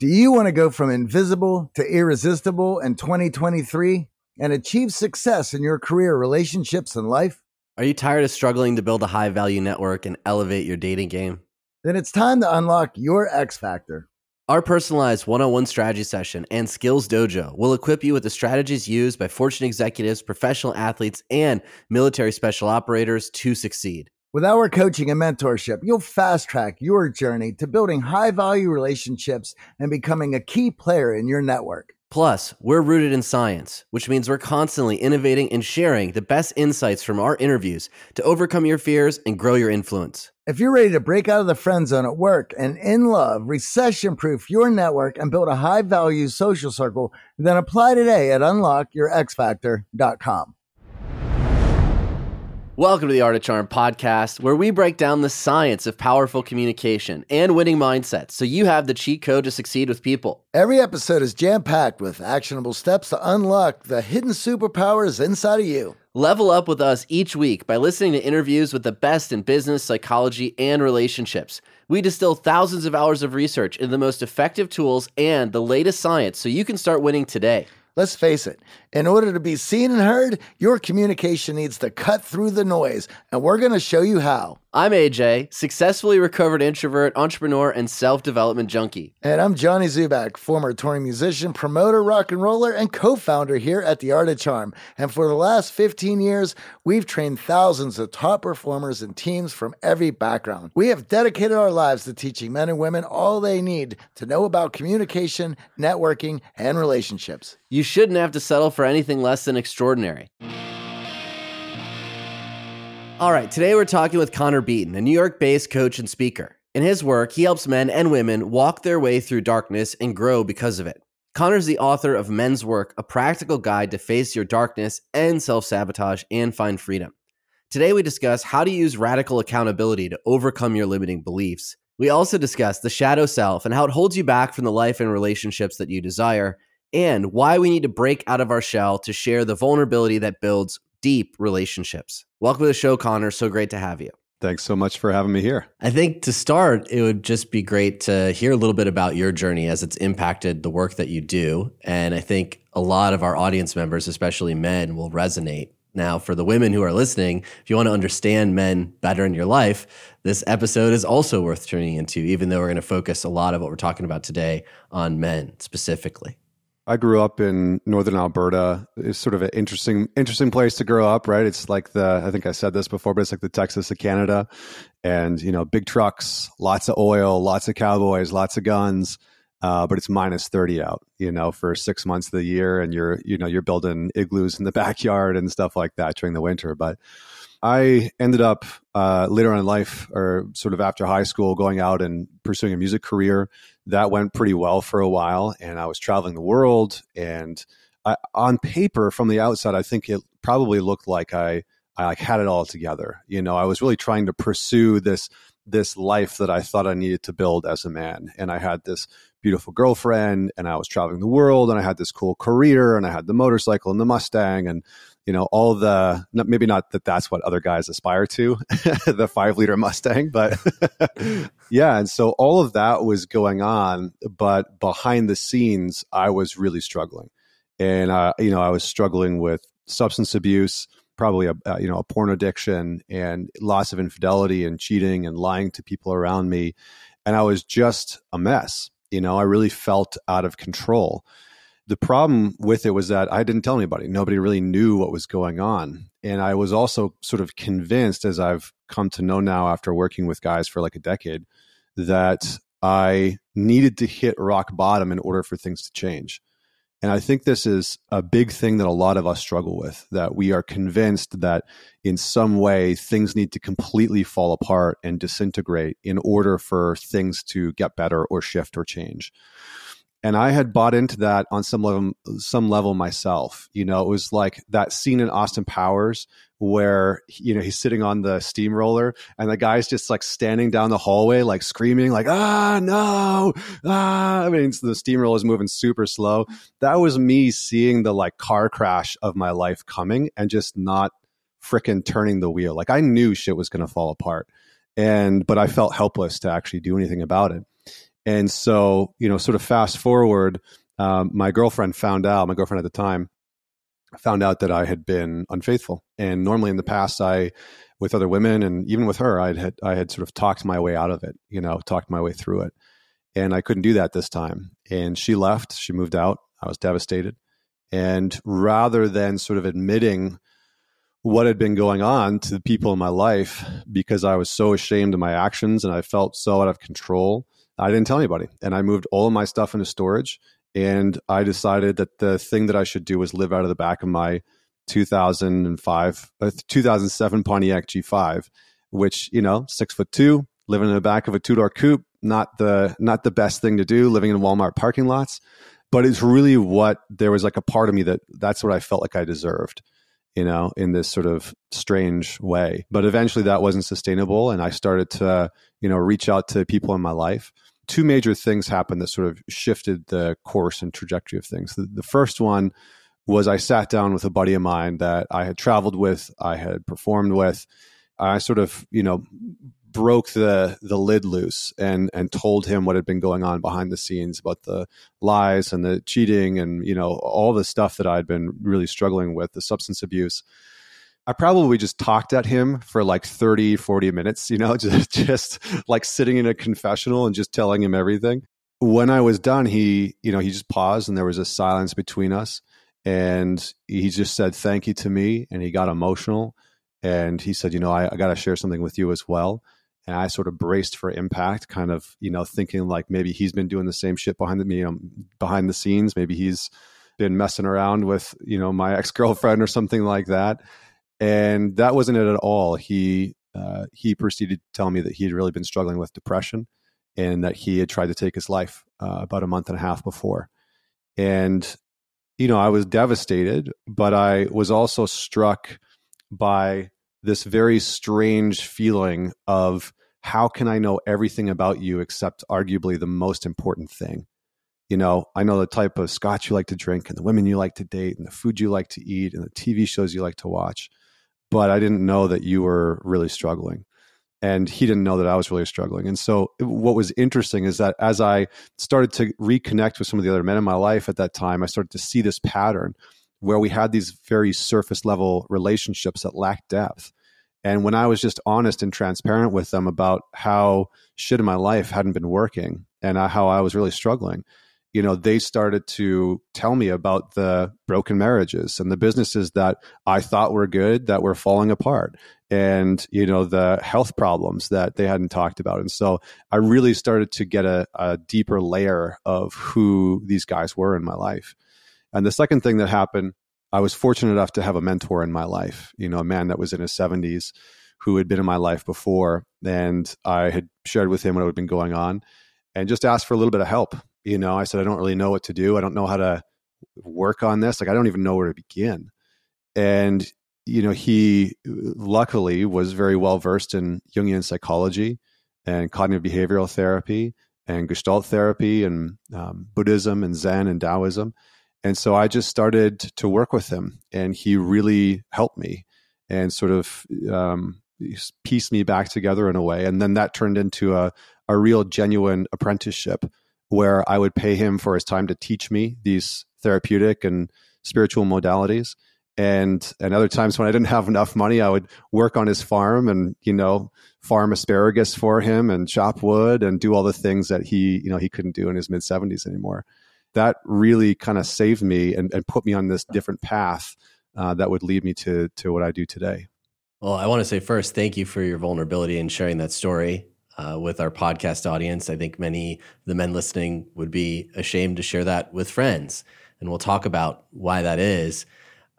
Do you want to go from invisible to irresistible in 2023 and achieve success in your career, relationships, and life? Are you tired of struggling to build a high value network and elevate your dating game? Then it's time to unlock your X Factor. Our personalized one on one strategy session and Skills Dojo will equip you with the strategies used by Fortune executives, professional athletes, and military special operators to succeed. With our coaching and mentorship, you'll fast track your journey to building high value relationships and becoming a key player in your network. Plus, we're rooted in science, which means we're constantly innovating and sharing the best insights from our interviews to overcome your fears and grow your influence. If you're ready to break out of the friend zone at work and in love, recession proof your network and build a high value social circle, then apply today at unlockyourxfactor.com. Welcome to the Art of Charm podcast, where we break down the science of powerful communication and winning mindsets so you have the cheat code to succeed with people. Every episode is jam packed with actionable steps to unlock the hidden superpowers inside of you. Level up with us each week by listening to interviews with the best in business, psychology, and relationships. We distill thousands of hours of research into the most effective tools and the latest science so you can start winning today. Let's face it, in order to be seen and heard, your communication needs to cut through the noise, and we're going to show you how. I'm AJ, successfully recovered introvert, entrepreneur, and self development junkie. And I'm Johnny Dzubak, former touring musician, promoter, rock and roller, and co founder here at The Art of Charm. And for the last 15 years, we've trained thousands of top performers and teams from every background. We have dedicated our lives to teaching men and women all they need to know about communication, networking, and relationships. You shouldn't have to settle for anything less than extraordinary. All right, today we're talking with Connor Beaton, a New York based coach and speaker. In his work, he helps men and women walk their way through darkness and grow because of it. Connor's the author of Men's Work, a practical guide to face your darkness and self sabotage and find freedom. Today, we discuss how to use radical accountability to overcome your limiting beliefs. We also discuss the shadow self and how it holds you back from the life and relationships that you desire, and why we need to break out of our shell to share the vulnerability that builds deep relationships. Welcome to the show, Connor. So great to have you. Thanks so much for having me here. I think to start, it would just be great to hear a little bit about your journey as it's impacted the work that you do. And I think a lot of our audience members, especially men, will resonate. Now, for the women who are listening, if you want to understand men better in your life, this episode is also worth tuning into, even though we're going to focus a lot of what we're talking about today on men specifically. I grew up in northern Alberta. It's sort of an interesting, interesting place to grow up, right? It's like the, I think I said this before, but it's like the Texas of Canada, and you know, big trucks, lots of oil, lots of cowboys, lots of guns. Uh, but it's minus 30 out, you know, for six months of the year. And you're, you know, you're building igloos in the backyard and stuff like that during the winter. But I ended up uh, later on in life, or sort of after high school, going out and pursuing a music career. That went pretty well for a while, and I was traveling the world. And I, on paper, from the outside, I think it probably looked like I I had it all together. You know, I was really trying to pursue this this life that I thought I needed to build as a man, and I had this beautiful girlfriend, and I was traveling the world, and I had this cool career, and I had the motorcycle and the Mustang, and you know all the maybe not that that's what other guys aspire to the five liter mustang but yeah and so all of that was going on but behind the scenes i was really struggling. And uh, you know i was struggling with substance abuse probably a, a you know a porn addiction and lots of infidelity and cheating and lying to people around me. And i was just a mess you know i really felt out of control the problem with it was that I didn't tell anybody. Nobody really knew what was going on. And I was also sort of convinced, as I've come to know now after working with guys for like a decade, that I needed to hit rock bottom in order for things to change. And I think this is a big thing that a lot of us struggle with that we are convinced that in some way things need to completely fall apart and disintegrate in order for things to get better or shift or change and I had bought into that on some level, some level myself. You know, it was like that scene in Austin Powers where you know he's sitting on the steamroller and the guy's just like standing down the hallway, like screaming, like "Ah, no!" Ah, I mean, the steamroller is moving super slow. That was me seeing the like car crash of my life coming and just not freaking turning the wheel. Like I knew shit was going to fall apart, and but I felt helpless to actually do anything about it And so, you know, sort of fast forward, um, my girlfriend found out, my girlfriend at the time found out that I had been unfaithful. And normally in the past, I, with other women and even with her, I had, I had sort of talked my way out of it, you know, talked my way through it. And I couldn't do that this time. And she left, she moved out. I was devastated. And rather than sort of admitting what had been going on to the people in my life because I was so ashamed of my actions and I felt so out of control, I didn't tell anybody. And I moved all of my stuff into storage. And I decided that the thing that I should do was live out of the back of my 2005, uh, 2007 Pontiac G5, which, you know, six foot two, living in the back of a two door coupe, not the, not the best thing to do, living in Walmart parking lots but it's really what there was like a part of me that that's what I felt like I deserved, you know, in this sort of strange way. But eventually that wasn't sustainable. And I started to, you know, reach out to people in my life. Two major things happened that sort of shifted the course and trajectory of things. The, the first one was I sat down with a buddy of mine that I had traveled with, I had performed with. I sort of, you know, broke the the lid loose and and told him what had been going on behind the scenes about the lies and the cheating and you know all the stuff that I'd been really struggling with the substance abuse. I probably just talked at him for like 30 40 minutes you know just just like sitting in a confessional and just telling him everything. When I was done he you know he just paused and there was a silence between us and he just said thank you to me and he got emotional and he said you know I, I got to share something with you as well and I sort of braced for impact, kind of you know thinking like maybe he's been doing the same shit behind the you know behind the scenes, maybe he's been messing around with you know my ex girlfriend or something like that, and that wasn't it at all. He uh, he proceeded to tell me that he had really been struggling with depression and that he had tried to take his life uh, about a month and a half before, and you know I was devastated, but I was also struck by this very strange feeling of how can I know everything about you except arguably the most important thing? You know, I know the type of scotch you like to drink and the women you like to date and the food you like to eat and the TV shows you like to watch. But I didn't know that you were really struggling. And he didn't know that I was really struggling. And so, what was interesting is that as I started to reconnect with some of the other men in my life at that time, I started to see this pattern where we had these very surface level relationships that lacked depth and when I was just honest and transparent with them about how shit in my life hadn't been working and how I was really struggling, you know, they started to tell me about the broken marriages and the businesses that I thought were good that were falling apart and, you know, the health problems that they hadn't talked about. And so I really started to get a, a deeper layer of who these guys were in my life. And the second thing that happened I was fortunate enough to have a mentor in my life, you know, a man that was in his 70s who had been in my life before. And I had shared with him what had been going on and just asked for a little bit of help. You know, I said, I don't really know what to do. I don't know how to work on this. Like, I don't even know where to begin. And, you know, he luckily was very well versed in Jungian psychology and cognitive behavioral therapy and Gestalt therapy and um, Buddhism and Zen and Taoism. And so I just started to work with him, and he really helped me and sort of um, pieced me back together in a way. And then that turned into a, a real genuine apprenticeship where I would pay him for his time to teach me these therapeutic and spiritual modalities. And and other times when I didn't have enough money, I would work on his farm and you know farm asparagus for him and chop wood and do all the things that he you know he couldn't do in his mid seventies anymore that really kind of saved me and, and put me on this different path uh, that would lead me to to what I do today. Well, I want to say first, thank you for your vulnerability and sharing that story uh, with our podcast audience. I think many of the men listening would be ashamed to share that with friends, and we'll talk about why that is.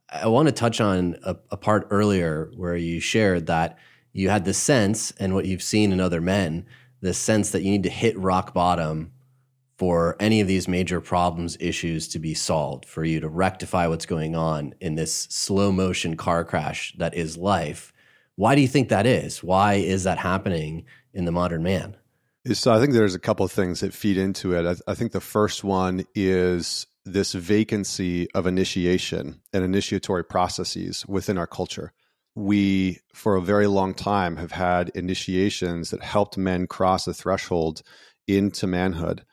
I want to touch on a, a part earlier where you shared that you had the sense, and what you've seen in other men, the sense that you need to hit rock bottom for any of these major problems, issues to be solved, for you to rectify what's going on in this slow motion car crash that is life. Why do you think that is? Why is that happening in the modern man? So I think there's a couple of things that feed into it. I, I think the first one is this vacancy of initiation and initiatory processes within our culture. We, for a very long time, have had initiations that helped men cross a threshold into manhood.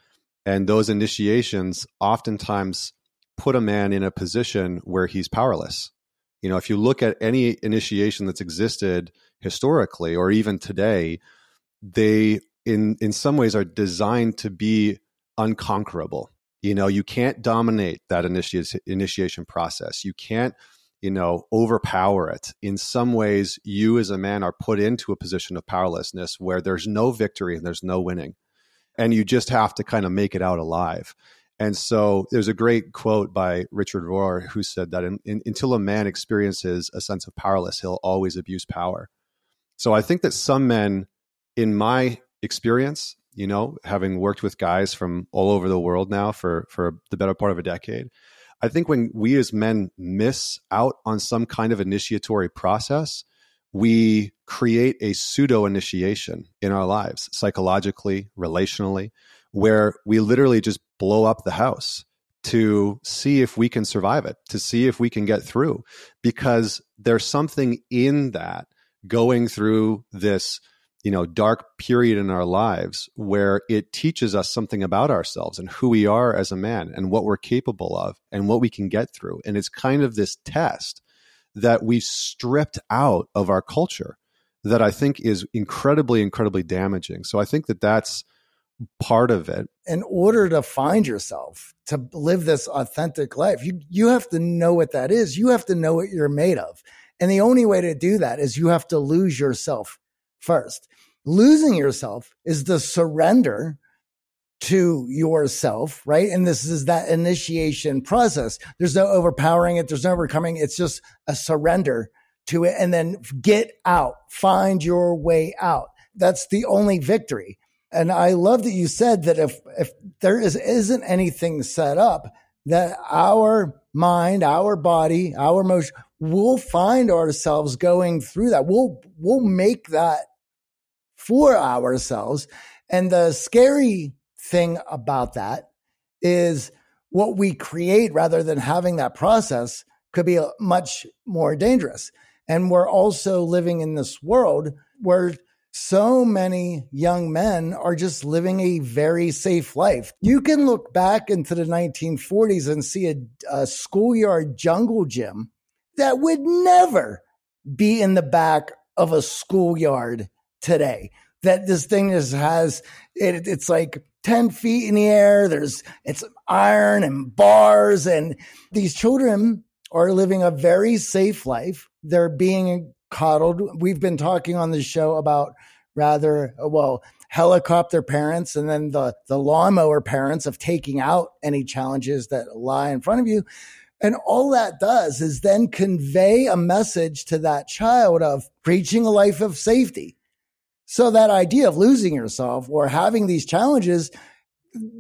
And those initiations oftentimes put a man in a position where he's powerless. You know, if you look at any initiation that's existed historically or even today, they in in some ways are designed to be unconquerable. You know, you can't dominate that initi- initiation process. You can't, you know, overpower it. In some ways, you as a man are put into a position of powerlessness where there's no victory and there's no winning. And you just have to kind of make it out alive. And so there's a great quote by Richard Rohr who said that in, in, until a man experiences a sense of powerless, he'll always abuse power. So I think that some men, in my experience, you know, having worked with guys from all over the world now for for the better part of a decade, I think when we as men miss out on some kind of initiatory process, we create a pseudo initiation in our lives, psychologically, relationally, where we literally just blow up the house to see if we can survive it, to see if we can get through, because there's something in that going through this you know dark period in our lives where it teaches us something about ourselves and who we are as a man and what we're capable of and what we can get through. And it's kind of this test that we've stripped out of our culture that i think is incredibly incredibly damaging. So i think that that's part of it. In order to find yourself to live this authentic life you you have to know what that is. You have to know what you're made of. And the only way to do that is you have to lose yourself first. Losing yourself is the surrender to yourself, right? And this is that initiation process. There's no overpowering it. There's no overcoming. It's just a surrender to it and then get out, find your way out. That's the only victory. And I love that you said that if, if there is, isn't anything set up that our mind, our body, our emotion, we'll find ourselves going through that. We'll, we'll make that for ourselves. And the scary thing about that is what we create rather than having that process could be uh, much more dangerous. And we're also living in this world where so many young men are just living a very safe life. You can look back into the 1940s and see a, a schoolyard jungle gym that would never be in the back of a schoolyard today. That this thing is has it, it's like 10 feet in the air. There's it's iron and bars, and these children are living a very safe life. They're being coddled. We've been talking on the show about rather well helicopter parents and then the the lawnmower parents of taking out any challenges that lie in front of you and all that does is then convey a message to that child of preaching a life of safety. So that idea of losing yourself or having these challenges,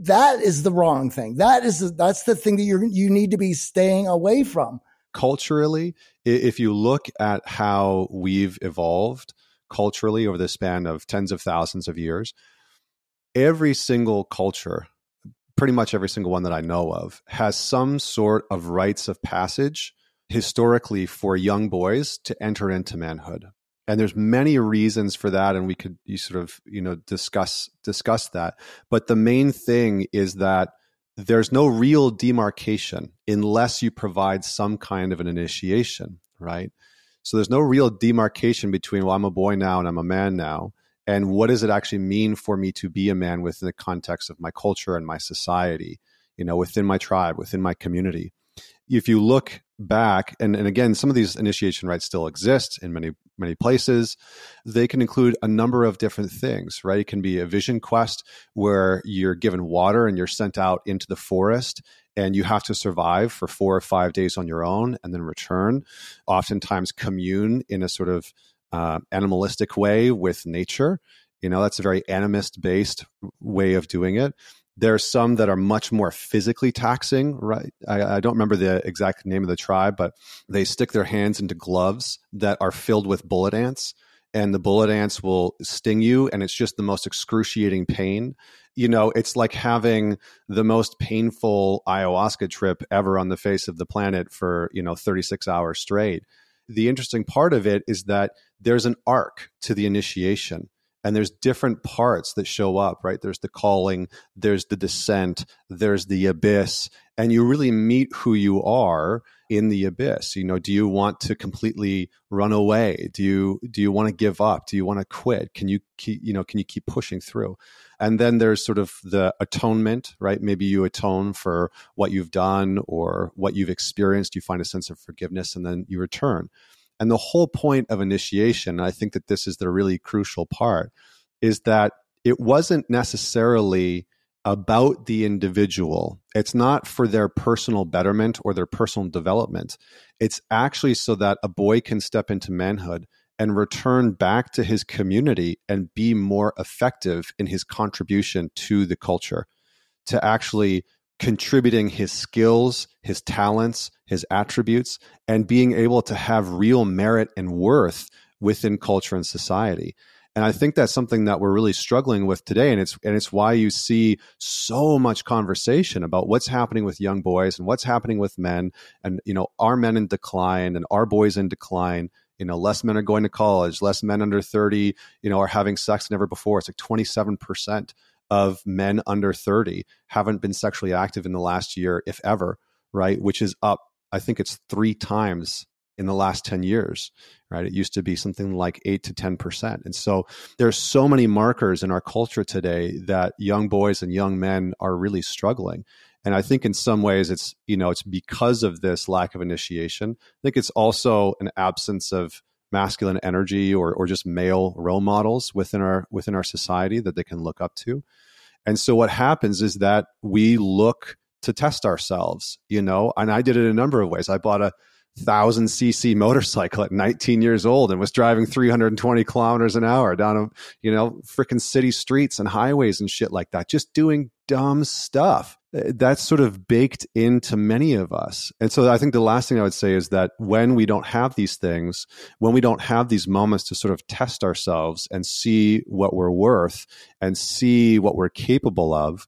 that is the wrong thing. That is, that's the thing that you you need to be staying away from. Culturally, if you look at how we've evolved culturally over the span of tens of thousands of years, every single culture pretty much every single one that I know of has some sort of rites of passage historically for young boys to enter into manhood. And there's many reasons for that and we could you sort of, you know, discuss discuss that. But the main thing is that there's no real demarcation unless you provide some kind of an initiation, right? So there's no real demarcation between well I'm a boy now and I'm a man now and what does it actually mean for me to be a man within the context of my culture and my society you know within my tribe within my community if you look back and, and again some of these initiation rites still exist in many many places they can include a number of different things right it can be a vision quest where you're given water and you're sent out into the forest and you have to survive for four or five days on your own and then return oftentimes commune in a sort of uh, animalistic way with nature. You know, that's a very animist based way of doing it. There's some that are much more physically taxing, right? I, I, don't remember the exact name of the tribe, but they stick their hands into gloves that are filled with bullet ants, and the bullet ants will sting you, and it's just the most excruciating pain. You know, it's like having the most painful ayahuasca trip ever on the face of the planet for, you know, 36 hours straight. The interesting part of it is that there's an arc to the initiation. And there's different parts that show up right? There's the calling there's the descent there's the abyss. And you really meet who you are in the abyss. You know do you want to completely run away? Do you do you want to give up? Do you want to quit? Can you keep you know can you keep pushing through? And then there's sort of the atonement right? Maybe you atone for what you've done or what you've experienced. You find a sense of forgiveness and then you return and the whole point of initiation, I think that this is the really crucial part, is that it wasn't necessarily about the individual. It's not for their personal betterment or their personal development. It's actually so that a boy can step into manhood and return back to his community and be more effective in his contribution to the culture, to actually contributing his skills, his talents, his attributes, and being able to have real merit and worth within culture and society. And I think that's something that we're really struggling with today. And it's and it's why you see so much conversation about what's happening with young boys and what's happening with men. And you know, are men in decline and are boys in decline? You know, less men are going to college, less men under 30, you know, are having sex than ever before. It's like 27% of men under 30 haven't been sexually active in the last year, if ever, right? Which is up, I think it's three times in the last 10 years, right? It used to be something like 8 to 10%. And so there's so many markers in our culture today that young boys and young men are really struggling. And I think in some ways it's, you know, it's because of this lack of initiation. I think it's also an absence of masculine energy or or just male role models within our within our society that they can look up to. And so what happens is that we look to test ourselves, you know, and I did it a number of ways. I bought a thousand cc motorcycle at 19 years old and was driving 320 kilometers an hour down a you know freaking city streets and highways and shit like that just doing dumb stuff uh, that's sort of baked into many of us and so i think the last thing i would say is that when we don't have these things when we don't have these moments to sort of test ourselves and see what we're worth and see what we're capable of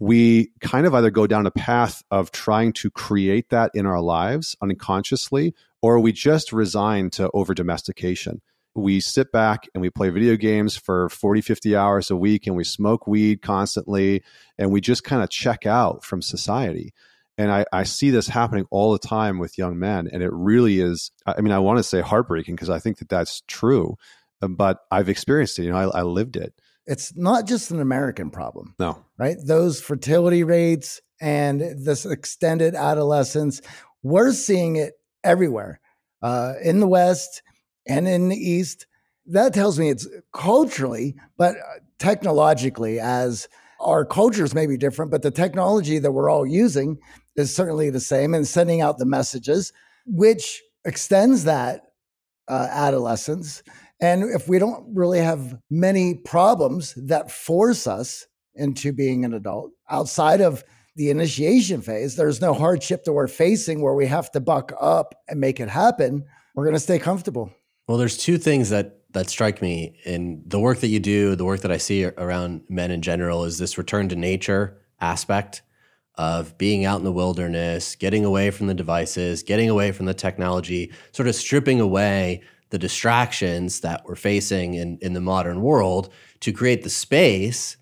we kind of either go down a path of trying to create that in our lives unconsciously, or we just resign to over domestication. We sit back and we play video games for 40, 50 hours a week and we smoke weed constantly and we just kind of check out from society. And I, I see this happening all the time with young men. And it really is, I mean, I want to say heartbreaking because I think that that's true, but I've experienced it. You know, I, I lived it it's not just an American problem. No. Right? Those fertility rates and this extended adolescence, we're seeing it everywhere uh, in the West and in the East. That tells me it's culturally, but uh, technologically, as our cultures may be different, but the technology that we're all using is certainly the same and sending out the messages, which extends that uh, adolescence and if we don't really have many problems that force us into being an adult outside of the initiation phase, there's no hardship that we're facing where we have to buck up and make it happen. We're going to stay comfortable. Well, there's two things that that strike me in the work that you do, the work that I see around men in general is this return to nature aspect of being out in the wilderness, getting away from the devices, getting away from the technology, sort of stripping away the distractions that we're facing in, in the modern world to create the space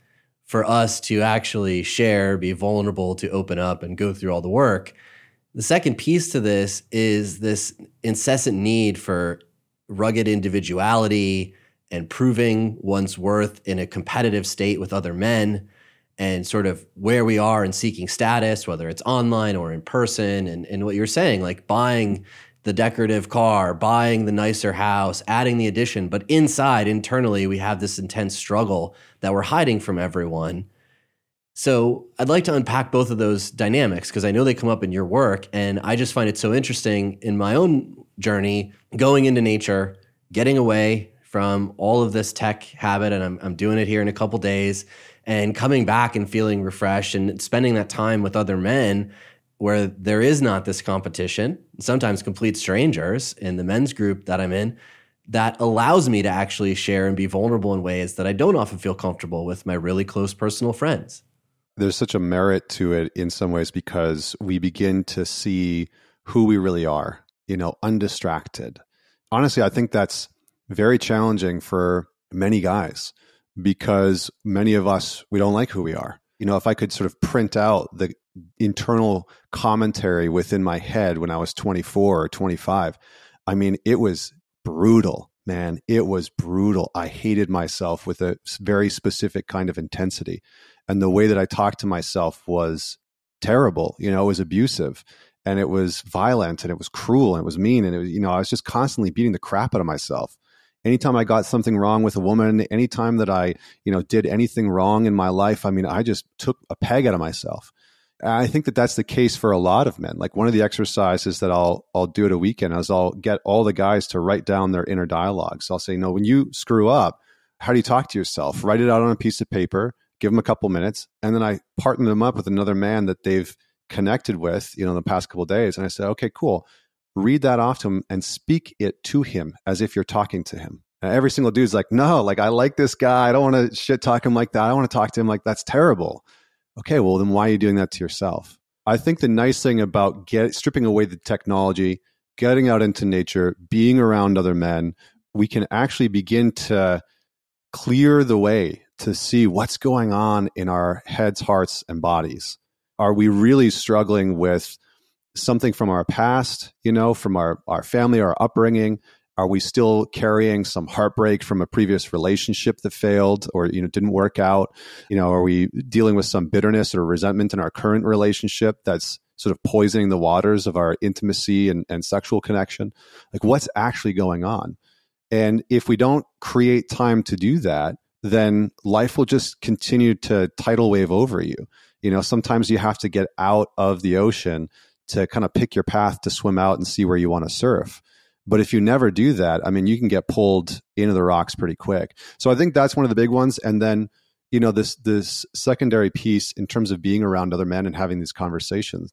for us to actually share, be vulnerable, to open up and go through all the work. The second piece to this is this incessant need for rugged individuality and proving one's worth in a competitive state with other men and sort of where we are in seeking status, whether it's online or in person. And, and what you're saying, like buying the decorative car, buying the nicer house, adding the addition. But inside, internally, we have this intense struggle that we're hiding from everyone. So I'd like to unpack both of those dynamics because I know they come up in your work. And I just find it so interesting in my own journey going into nature, getting away from all of this tech habit. And I'm, I'm doing it here in a couple days and coming back and feeling refreshed and spending that time with other men where there is not this competition, sometimes complete strangers in the men's group that I'm in, that allows me to actually share and be vulnerable in ways that I don't often feel comfortable with my really close personal friends. There's such a merit to it in some ways because we begin to see who we really are, you know, undistracted. Honestly, I think that's very challenging for many guys because many of us, we don't like who we are. You know, if I could sort of print out the internal commentary within my head when I was 24 or 25, I mean, it was brutal, man. It was brutal. I hated myself with a very specific kind of intensity. And the way that I talked to myself was terrible. You know, it was abusive and it was violent and it was cruel and it was mean. And it was, you know, I was just constantly beating the crap out of myself anytime I got something wrong with a woman, anytime that I, you know, did anything wrong in my life, I mean, I just took a peg out of myself. I think that that's the case for a lot of men. Like one of the exercises that I'll I'll do at a weekend is I'll get all the guys to write down their inner dialogue so I'll say, no, when you screw up, how do you talk to yourself? Write it out on a piece of paper, give them a couple minutes, and then I partner them up with another man that they've connected with, you know, in the past couple days, and I said, okay, cool read that off to him and speak it to him as if you're talking to him. Every single dude's like, no, like I like this guy. I don't want to shit talk him like that. I want to talk to him like that's terrible. Okay, well then why are you doing that to yourself? I think the nice thing about get stripping away the technology, getting out into nature, being around other men, we can actually begin to clear the way to see what's going on in our heads, hearts, and bodies. Are we really struggling with something from our past, you know, from our, our family, our upbringing? Are we still carrying some heartbreak from a previous relationship that failed or you know didn't work out? You know, are we dealing with some bitterness or resentment in our current relationship that's sort of poisoning the waters of our intimacy and, and sexual connection? Like what's actually going on? And if we don't create time to do that, then life will just continue to tidal wave over you. You know, sometimes you have to get out of the ocean to kind of pick your path to swim out and see where you want to surf. But if you never do that, I mean, you can get pulled into the rocks pretty quick. So I think that's one of the big ones. And then, you know, this this secondary piece in terms of being around other men and having these conversations.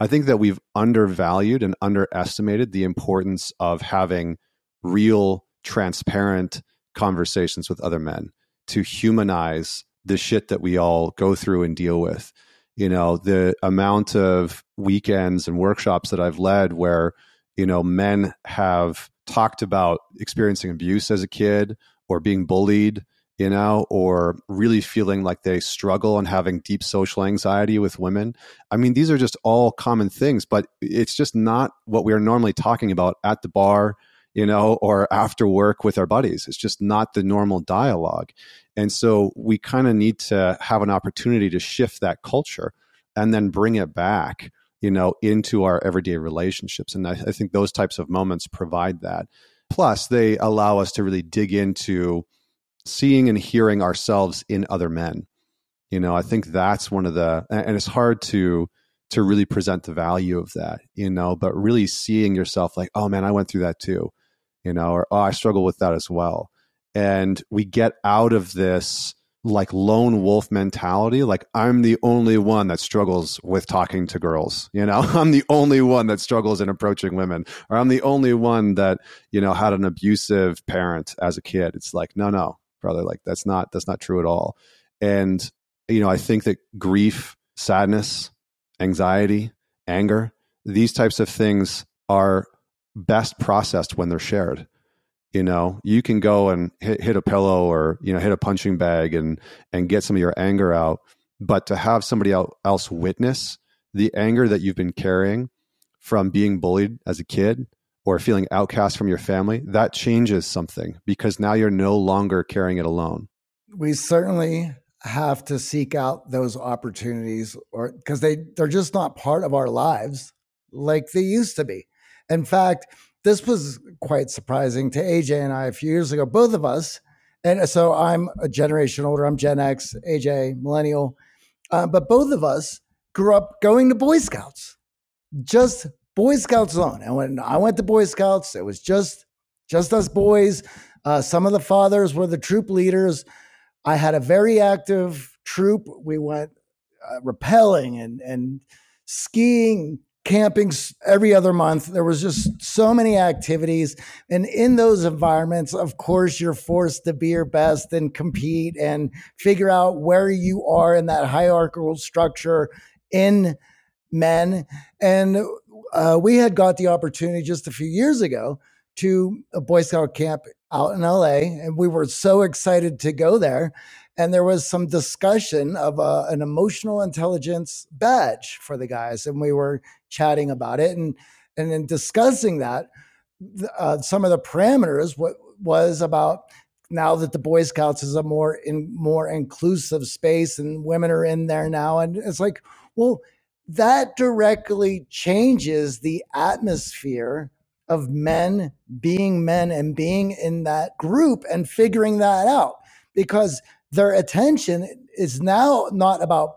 I think that we've undervalued and underestimated the importance of having real, transparent conversations with other men to humanize the shit that we all go through and deal with. You know the amount of weekends and workshops that i've led where you know men have talked about experiencing abuse as a kid or being bullied you know or really feeling like they struggle and having deep social anxiety with women. I mean these are just all common things but it's just not what we are normally talking about at the bar you know or after work with our buddies it's just not the normal dialogue and so we kind of need to have an opportunity to shift that culture and then bring it back, you know, into our everyday relationships. And I, I think those types of moments provide that. Plus, they allow us to really dig into seeing and hearing ourselves in other men. You know, I think that's one of the, and it's hard to, to really present the value of that, you know, but really seeing yourself like, oh man, I went through that too, you know, or oh, I struggle with that as well. And we get out of this like lone wolf mentality like i'm the only one that struggles with talking to girls you know? I'm the only one that struggles in approaching women or i'm the only one that you know had an abusive parent as a kid. It's like no no brother like that's not that's not true at all. And you know i think that grief sadness anxiety anger these types of things are best processed when they're shared. You know you can go and hit, hit a pillow or you know hit a punching bag and and get some of your anger out but to have somebody else witness the anger that you've been carrying from being bullied as a kid or feeling outcast from your family that changes something because now you're no longer carrying it alone. We certainly have to seek out those opportunities or because they they're just not part of our lives like they used to be in fact this was quite surprising to AJ and I a few years ago, both of us. And so I'm a generation older. I'm Gen X, AJ, millennial. Uh, but both of us grew up going to Boy Scouts, just Boy Scouts alone. And when I went to Boy Scouts, it was just just us boys. Uh, some of the fathers were the troop leaders. I had a very active troop. We went uh, rappelling and and skiing, camping every other month. There was just so many activities. And in those environments, of course, you're forced to be your best and compete and figure out where you are in that hierarchical structure in men. And uh, we had got the opportunity just a few years ago to a Boy Scout camp out in LA, and we were so excited to go there. And there was some discussion of uh, an emotional intelligence badge for the guys, and we were chatting about it. And and in discussing that, uh, some of the parameters what was about now that the Boy Scouts is a more in more inclusive space and women are in there now, and it's like, well, that directly changes the atmosphere of men being men and being in that group and figuring that out because their attention is now not about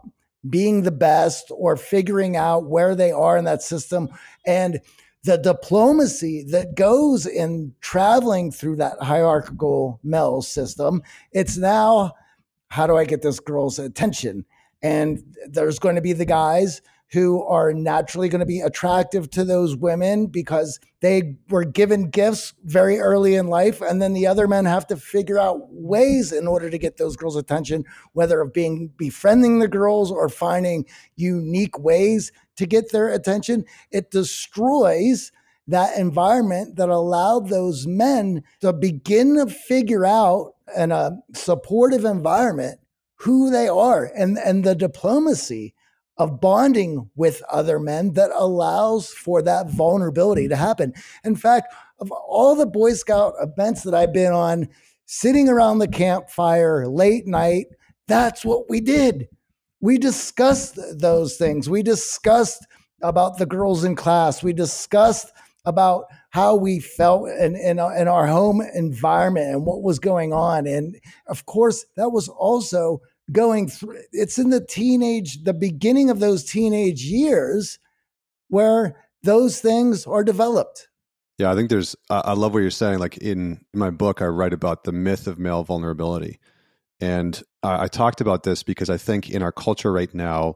being the best or figuring out where they are in that system. And the diplomacy that goes in traveling through that hierarchical male system it's now how do i get this girl's attention? And there's going to be the guys who are naturally going to be attractive to those women because they were given gifts very early in life. And then the other men have to figure out ways in order to get those girls' attention, whether of being befriending the girls or finding unique ways to get their attention. It destroys that environment that allowed those men to begin to figure out in a supportive environment who they are and, and the diplomacy of bonding with other men that allows for that vulnerability to happen. In fact, of all the Boy Scout events that I've been on, sitting around the campfire late night, that's what we did. We discussed those things. We discussed about the girls in class. We discussed about how we felt in, in, uh, in our home environment and what was going on. And of course, that was also going through it's in the teenage the beginning of those teenage years where those things are developed. Yeah i think there's i love what you're saying like in, in, my book i write about the myth of male vulnerability. And I, I talked about this because i think in our culture right now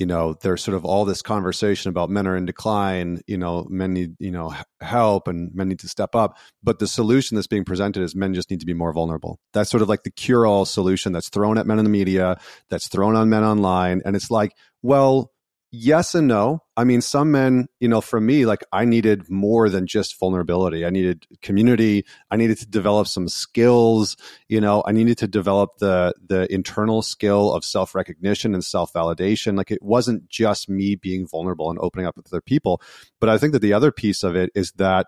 you know there's sort of all this conversation about men are in decline you know men need you know help and men need to step up but the solution that's being presented is men just need to be more vulnerable that's sort of like the cure all solution that's thrown at men in the media that's thrown on men online and it's like well yes and no. I mean, some men, you know, for me, like I needed more than just vulnerability. I needed community. I needed to develop some skills. You know, I needed to develop the the internal skill of self recognition and self validation. Like it wasn't just me being vulnerable and opening up with other people. But I think that the other piece of it is that,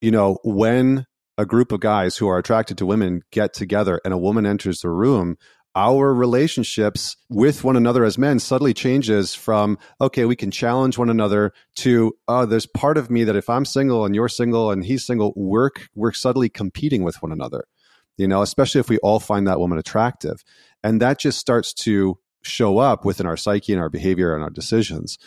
you know, when a group of guys who are attracted to women get together and a woman enters the room, our relationships with one another as men suddenly changes from okay we can challenge one another to oh there's part of me that if i'm single and you're single and he's single we're we're suddenly competing with one another you know especially if we all find that woman attractive. And that just starts to show up within our psyche and our behavior and our decisions.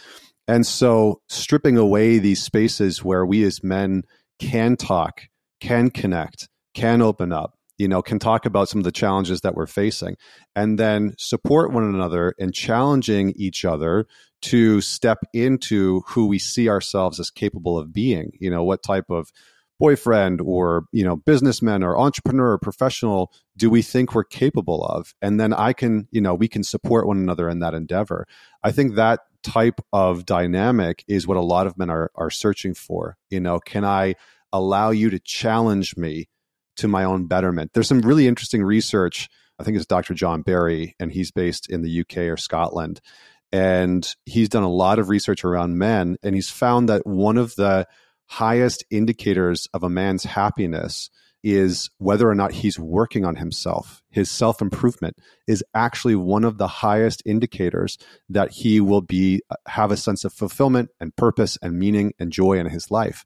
And so stripping away these spaces where we as men can talk can connect can open up you know, can talk about some of the challenges that we're facing and then support one another and challenging each other to step into who we see ourselves as capable of being. You know, what type of boyfriend or, you know, businessman or entrepreneur or professional do we think we're capable of? And then I can, you know, we can support one another in that endeavor. I think that type of dynamic is what a lot of men are are searching for. You know, can I allow you to challenge me to my own betterment. There's some really interesting research. I think it's Dr. John Barry, and he's based in the UK or Scotland. And he's done a lot of research around men, and he's found that one of the highest indicators of a man's happiness is whether or not he's working on himself. His self improvement is actually one of the highest indicators that he will be uh, have a sense of fulfillment and purpose and meaning and joy in his life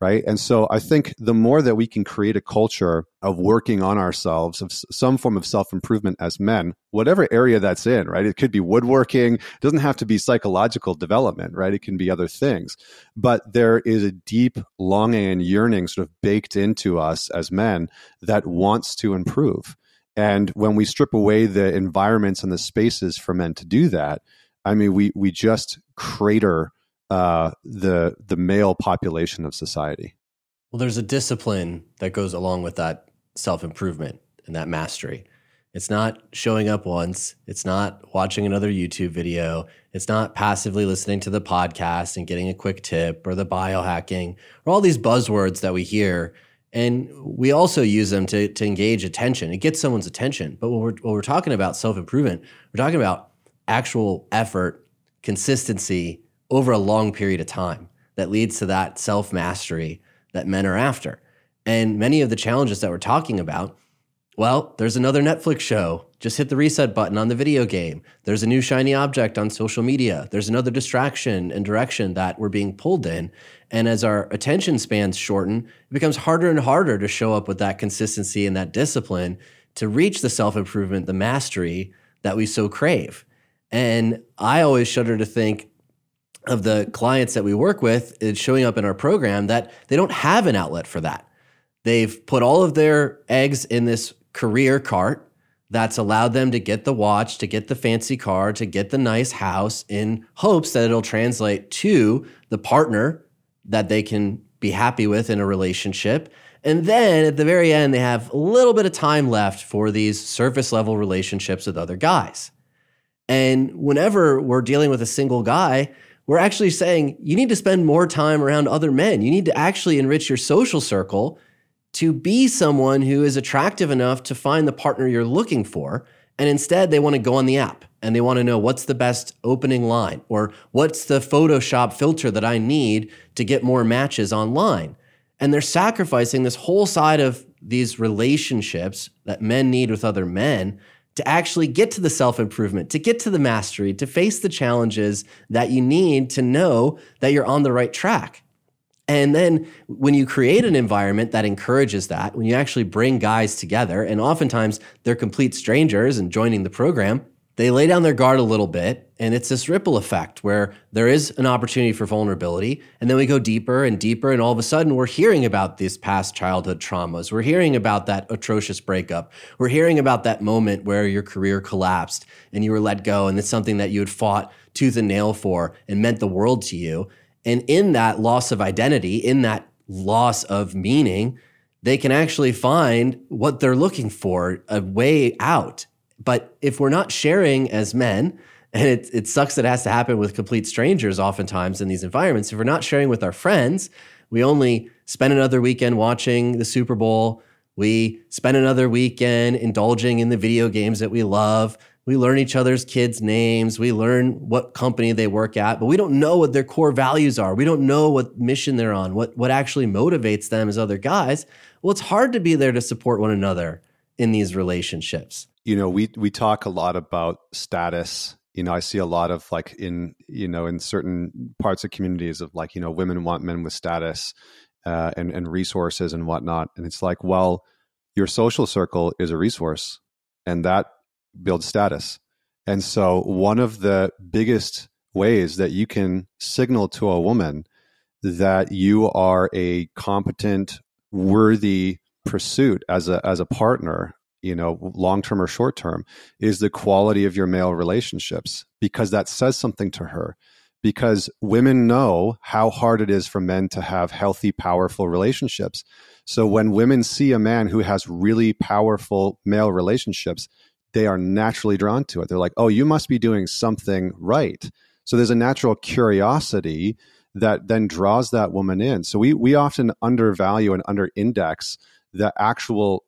right? And so i think the more that we can create a culture of working on ourselves of some form of self-improvement as men whatever area that's in right? It could be woodworking it doesn't have to be psychological development right? It can be other things. But there is a deep longing and yearning sort of baked into us as men that wants to improve. And when we strip away the environments and the spaces for men to do that i mean we we just crater uh, the the male population of society. Well, there's a discipline that goes along with that self improvement and that mastery. It's not showing up once. It's not watching another YouTube video. It's not passively listening to the podcast and getting a quick tip or the biohacking or all these buzzwords that we hear And we also use them to, to engage attention. It gets someone's attention. But when we're, when we're talking about self improvement, we're talking about actual effort, consistency over a long period of time that leads to that self mastery that men are after. And many of the challenges that we're talking about, well, there's another Netflix show. Just hit the reset button on the video game. There's a new shiny object on social media. There's another distraction and direction that we're being pulled in. And as our attention spans shorten, it becomes harder and harder to show up with that consistency and that discipline to reach the self improvement, the mastery that we so crave. And I always shudder to think of the clients that we work with it's showing up in our program that they don't have an outlet for that. They've put all of their eggs in this career cart that's allowed them to get the watch, to get the fancy car, to get the nice house in hopes that it'll translate to the partner that they can be happy with in a relationship. And then at the very end, they have a little bit of time left for these surface level relationships with other guys. And whenever we're dealing with a single guy, we're actually saying you need to spend more time around other men. You need to actually enrich your social circle to be someone who is attractive enough to find the partner you're looking for. And instead, they want to go on the app and they want to know what's the best opening line or what's the Photoshop filter that I need to get more matches online. And they're sacrificing this whole side of these relationships that men need with other men to actually get to the self improvement, to get to the mastery, to face the challenges that you need to know that you're on the right track. And then when you create an environment that encourages that, when you actually bring guys together, and oftentimes they're complete strangers and joining the program, they lay down their guard a little bit. And it's this ripple effect where there is an opportunity for vulnerability. And then we go deeper and deeper. And all of a sudden, we're hearing about these past childhood traumas. We're hearing about that atrocious breakup. We're hearing about that moment where your career collapsed and you were let go. And it's something that you had fought tooth and nail for and meant the world to you. And in that loss of identity, in that loss of meaning, they can actually find what they're looking for a way out. But if we're not sharing as men, and it, it sucks that it has to happen with complete strangers oftentimes in these environments, if we're not sharing with our friends, we only spend another weekend watching the Super Bowl. We spend another weekend indulging in the video games that we love. We learn each other's kids' names. We learn what company they work at, but we don't know what their core values are. We don't know what mission they're on, what, what actually motivates them as other guys. Well, it's hard to be there to support one another in these relationships. You know, we we talk a lot about status. You know, I see a lot of like in you know in certain parts of communities of like you know women want men with status uh, and and resources and whatnot, and it's like, well, your social circle is a resource, and that builds status. And so, one of the biggest ways that you can signal to a woman that you are a competent, worthy pursuit as a as a partner, you know, long term or short term, is the quality of your male relationships because that says something to her. Because women know how hard it is for men to have healthy, powerful relationships. So when women see a man who has really powerful male relationships, they are naturally drawn to it. They're like, oh, you must be doing something right. So there's a natural curiosity that then draws that woman in. So we we often undervalue and underindex the actual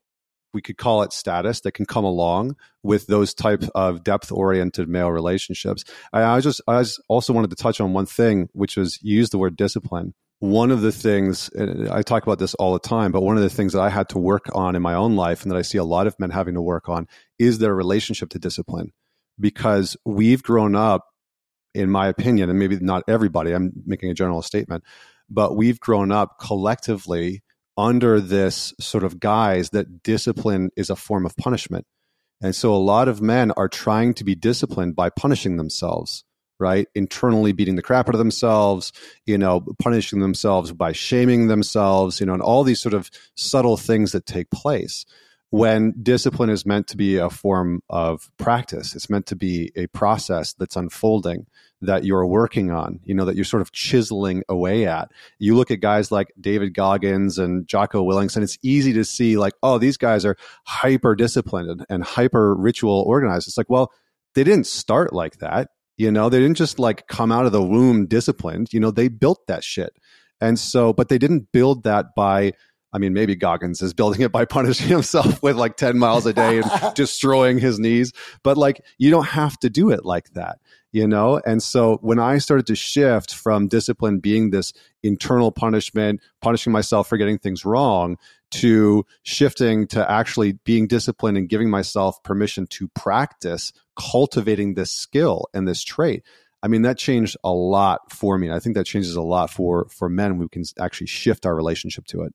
we could call it status that can come along with those type of depth oriented male relationships. I, I just I also wanted to touch on one thing, which was use the word discipline one of the things I talk about this all the time, but one of the things that I had to work on in my own life and that I see a lot of men having to work on is their relationship to discipline. Because we've grown up, in my opinion, and maybe not everybody, I'm making a general statement, but we've grown up collectively under this sort of guise that discipline is a form of punishment. And so a lot of men are trying to be disciplined by punishing themselves right? Internally beating the crap out of themselves, you know, punishing themselves by shaming themselves, you know, and all these sort of subtle things that take place when discipline is meant to be a form of practice. It's meant to be a process that's unfolding that you're working on, you know, that you're sort of chiseling away at. You look at guys like David Goggins and Jocko Willink and it's easy to see like, oh, these guys are hyper disciplined and, and hyper ritual organized. It's like, well, they didn't start like that. You know, they didn't just like come out of the womb disciplined. You know, they built that shit. And so, but they didn't build that by I mean, maybe Goggins is building it by punishing himself with like 10 miles a day and destroying his knees. But like, you don't have to do it like that, you know? And so when I started to shift from discipline being this internal punishment, punishing myself for getting things wrong, to shifting to actually being disciplined and giving myself permission to practice cultivating this skill and this trait. I mean, that changed a lot for me. I think that changes a lot for for men. We can actually shift our relationship to it.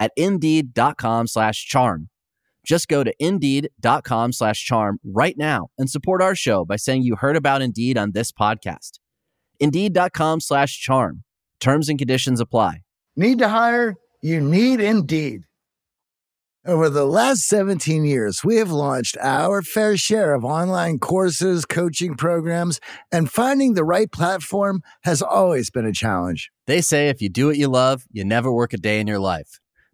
at indeed.com slash charm. Just go to indeed.com slash charm right now and support our show by saying you heard about Indeed on this podcast. Indeed.com slash charm. Terms and conditions apply. Need to hire? You need Indeed. Over the last 17 years, we have launched our fair share of online courses, coaching programs, and finding the right platform has always been a challenge. They say if you do what you love, you never work a day in your life.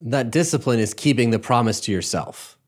That discipline is keeping the promise to yourself.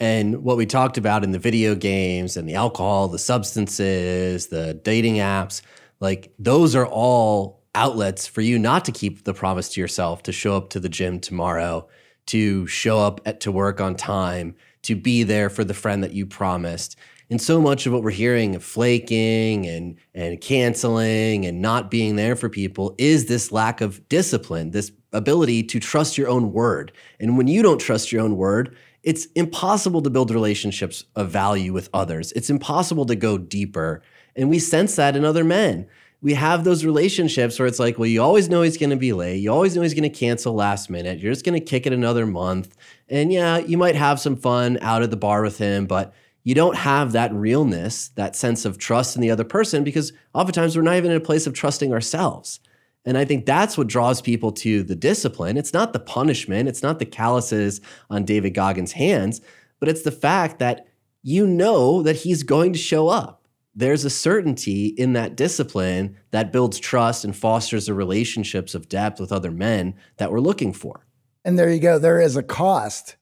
And what we talked about in the video games and the alcohol, the substances, the dating apps, like those are all outlets for you not to keep the promise to yourself, to show up to the gym tomorrow, to show up at, to work on time, to be there for the friend that you promised. And so much of what we're hearing of flaking and and canceling and not being there for people is this lack of discipline, this ability to trust your own word. And when you don't trust your own word, it's impossible to build relationships of value with others. It's impossible to go deeper. And we sense that in other men. We have those relationships where it's like, well, you always know he's going to be late. You always know he's going to cancel last minute. You're just going to kick it another month. And yeah, you might have some fun out at the bar with him, but you don't have that realness, that sense of trust in the other person because oftentimes we're not even in a place of trusting ourselves. And I think that's what draws people to the discipline. It's not the punishment, it's not the calluses on David Goggins' hands, but it's the fact that you know that he's going to show up. There's a certainty in that discipline that builds trust and fosters the relationships of depth with other men that we're looking for. And there you go. There is a cost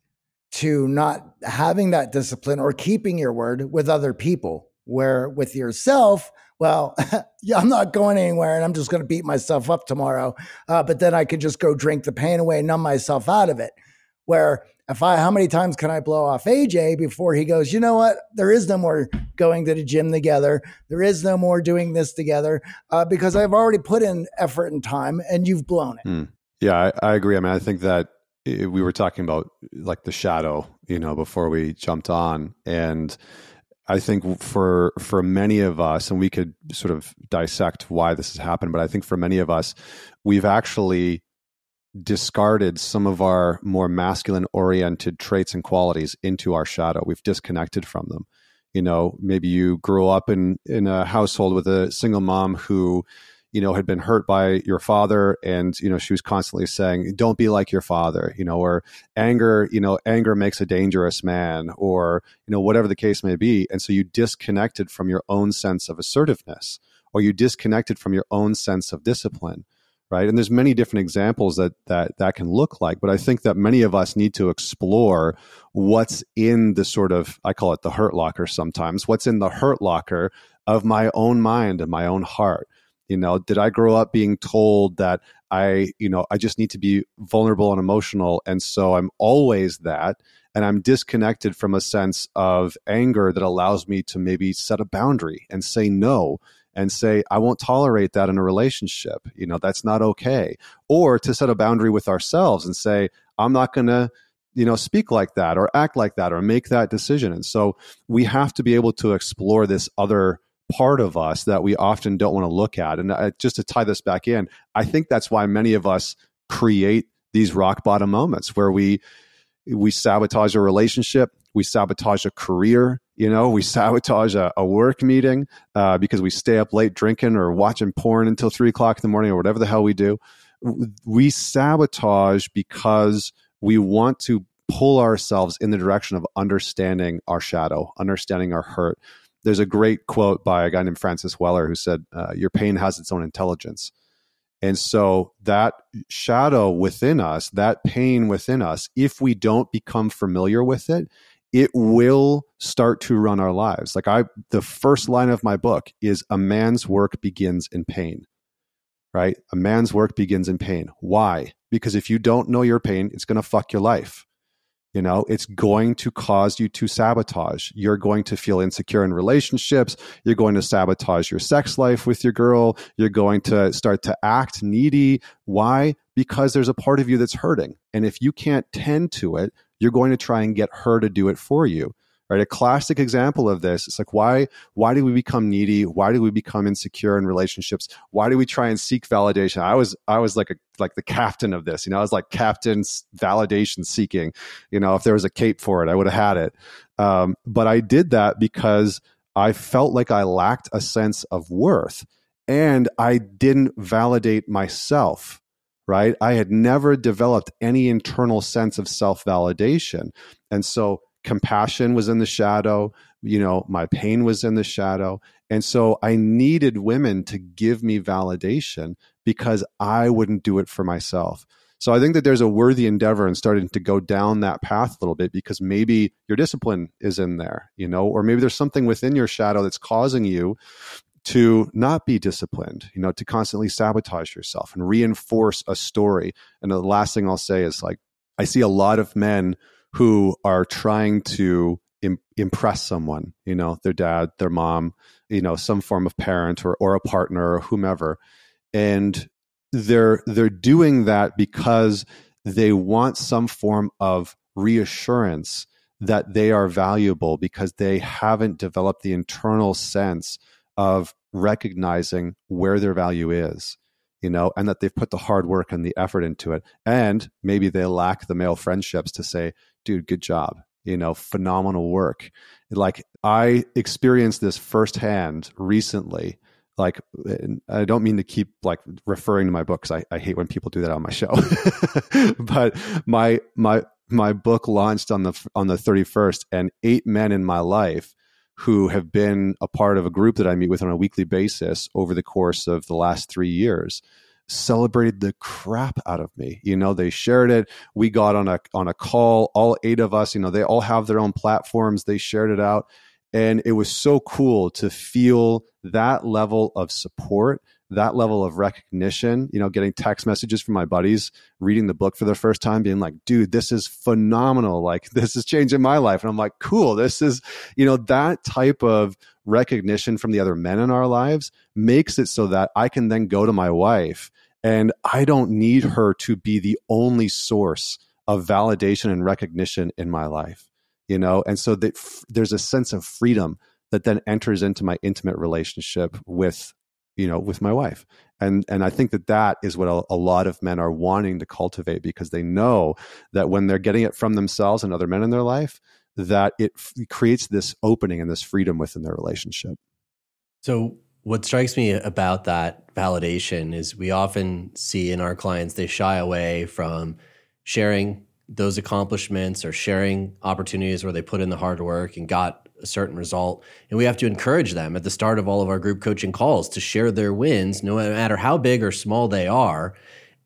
to not having that discipline or keeping your word with other people. Where with yourself, well, yeah, I'm not going anywhere and I'm just going to beat myself up tomorrow. Uh, but then I could just go drink the pain away, numb myself out of it. Where if I, how many times can I blow off AJ before he goes, you know what? There is no more going to the gym together. There is no more doing this together uh, because I've already put in effort and time and you've blown it. Hmm. Yeah, I, I agree. I mean, I think that we were talking about like the shadow, you know, before we jumped on, and I think for for many of us, and we could sort of dissect why this has happened, but I think for many of us, we've actually discarded some of our more masculine oriented traits and qualities into our shadow. We've disconnected from them. You know, maybe you grew up in in a household with a single mom who you know, had been hurt by your father and, you know, she was constantly saying, don't be like your father, you know, or anger, you know, anger makes a dangerous man or, you know, whatever the case may be. And so you disconnected from your own sense of assertiveness or you disconnected from your own sense of discipline right and there's many different examples that that that can look like but i think that many of us need to explore what's in the sort of i call it the hurt locker sometimes what's in the hurt locker of my own mind and my own heart you know did i grow up being told that i you know i just need to be vulnerable and emotional? And so i'm always that and i'm disconnected from a sense of anger that allows me to maybe set a boundary and say no and say i won't tolerate that in a relationship. You know that's not okay. Or to set a boundary with ourselves and say i'm not going to you know speak like that or act like that or make that decision. And so we have to be able to explore this other part of us that we often don't want to look at. And uh, just to tie this back in, I think that's why many of us create these rock bottom moments where we we sabotage a relationship, we sabotage a career, you know, we sabotage a, a work meeting uh, because we stay up late drinking or watching porn until three o'clock in the morning or whatever the hell we do. We sabotage because we want to pull ourselves in the direction of understanding our shadow, understanding our hurt, there's a great quote by a guy named Francis Weller who said, uh, Your pain has its own intelligence. And so that shadow within us, that pain within us, if we don't become familiar with it, it will start to run our lives. Like I the first line of my book is a man's work begins in pain. Right? A man's work begins in pain. Why? Because if you don't know your pain, it's going to fuck your life. You know, it's going to cause you to sabotage. You're going to feel insecure in relationships. You're going to sabotage your sex life with your girl. You're going to start to act needy. Why? Because there's a part of you that's hurting. And if you can't tend to it, you're going to try and get her to do it for you right? A classic example of this it's like why why do we become needy? Why do we become insecure in relationships? Why do we try and seek validation? I was i was like a like the captain of this you know i was like captain validation seeking you know if there was a cape for it i would have had it. Um, but i did that because i felt like i lacked a sense of worth and i didn't validate myself right? I had never developed any internal sense of self validation and so compassion was in the shadow you know my pain was in the shadow and so i needed women to give me validation because i wouldn't do it for myself so i think that there's a worthy endeavor in starting to go down that path a little bit because maybe your discipline is in there you know or maybe there's something within your shadow that's causing you to not be disciplined, you know, to constantly sabotage yourself and reinforce a story. And the last thing I'll say is like, I see a lot of men who are trying to Im- impress someone, you know, their dad, their mom, you know, some form of parent or, or a partner or whomever. And they're they're doing that because they want some form of reassurance that they are valuable because they haven't developed the internal sense of recognizing where their value is you know, and that they've put the hard work and the effort into it. And maybe they lack the male friendships to say, dude, good job, you know, phenomenal work. Like I experienced this firsthand recently. Like, I don't mean to keep like referring to my books. I, I hate when people do that on my show. but my my my book launched on the on the 31st, and eight men in my life who have been a part of a group that I meet with on a weekly basis over the course of the last three years celebrated the crap out of me. You know, they shared it. We got on a on a call, all eight of us, you know, they all have their own platforms. They shared it out. And it was so cool to feel that level of support, that level of recognition, you know, getting text messages from my buddies, reading the book for the first time, being like, dude, this is phenomenal. Like, this is changing my life. And I'm like, cool. This is, you know, that type of recognition from the other men in our lives makes it so that I can then go to my wife and I don't need her to be the only source of validation and recognition in my life, you know? And so that f- there's a sense of freedom that then enters into my intimate relationship with you know with my wife. And and i think that that is what a, a, lot of men are wanting to cultivate because they know that when they're getting it from themselves and other men in their life that it f- creates this opening and this freedom within their relationship. So what strikes me about that validation is we often see in our clients they shy away from sharing those accomplishments or sharing opportunities where they put in the hard work and got a certain result. And we have to encourage them at the start of all of our group coaching calls to share their wins, no matter how big or small they are.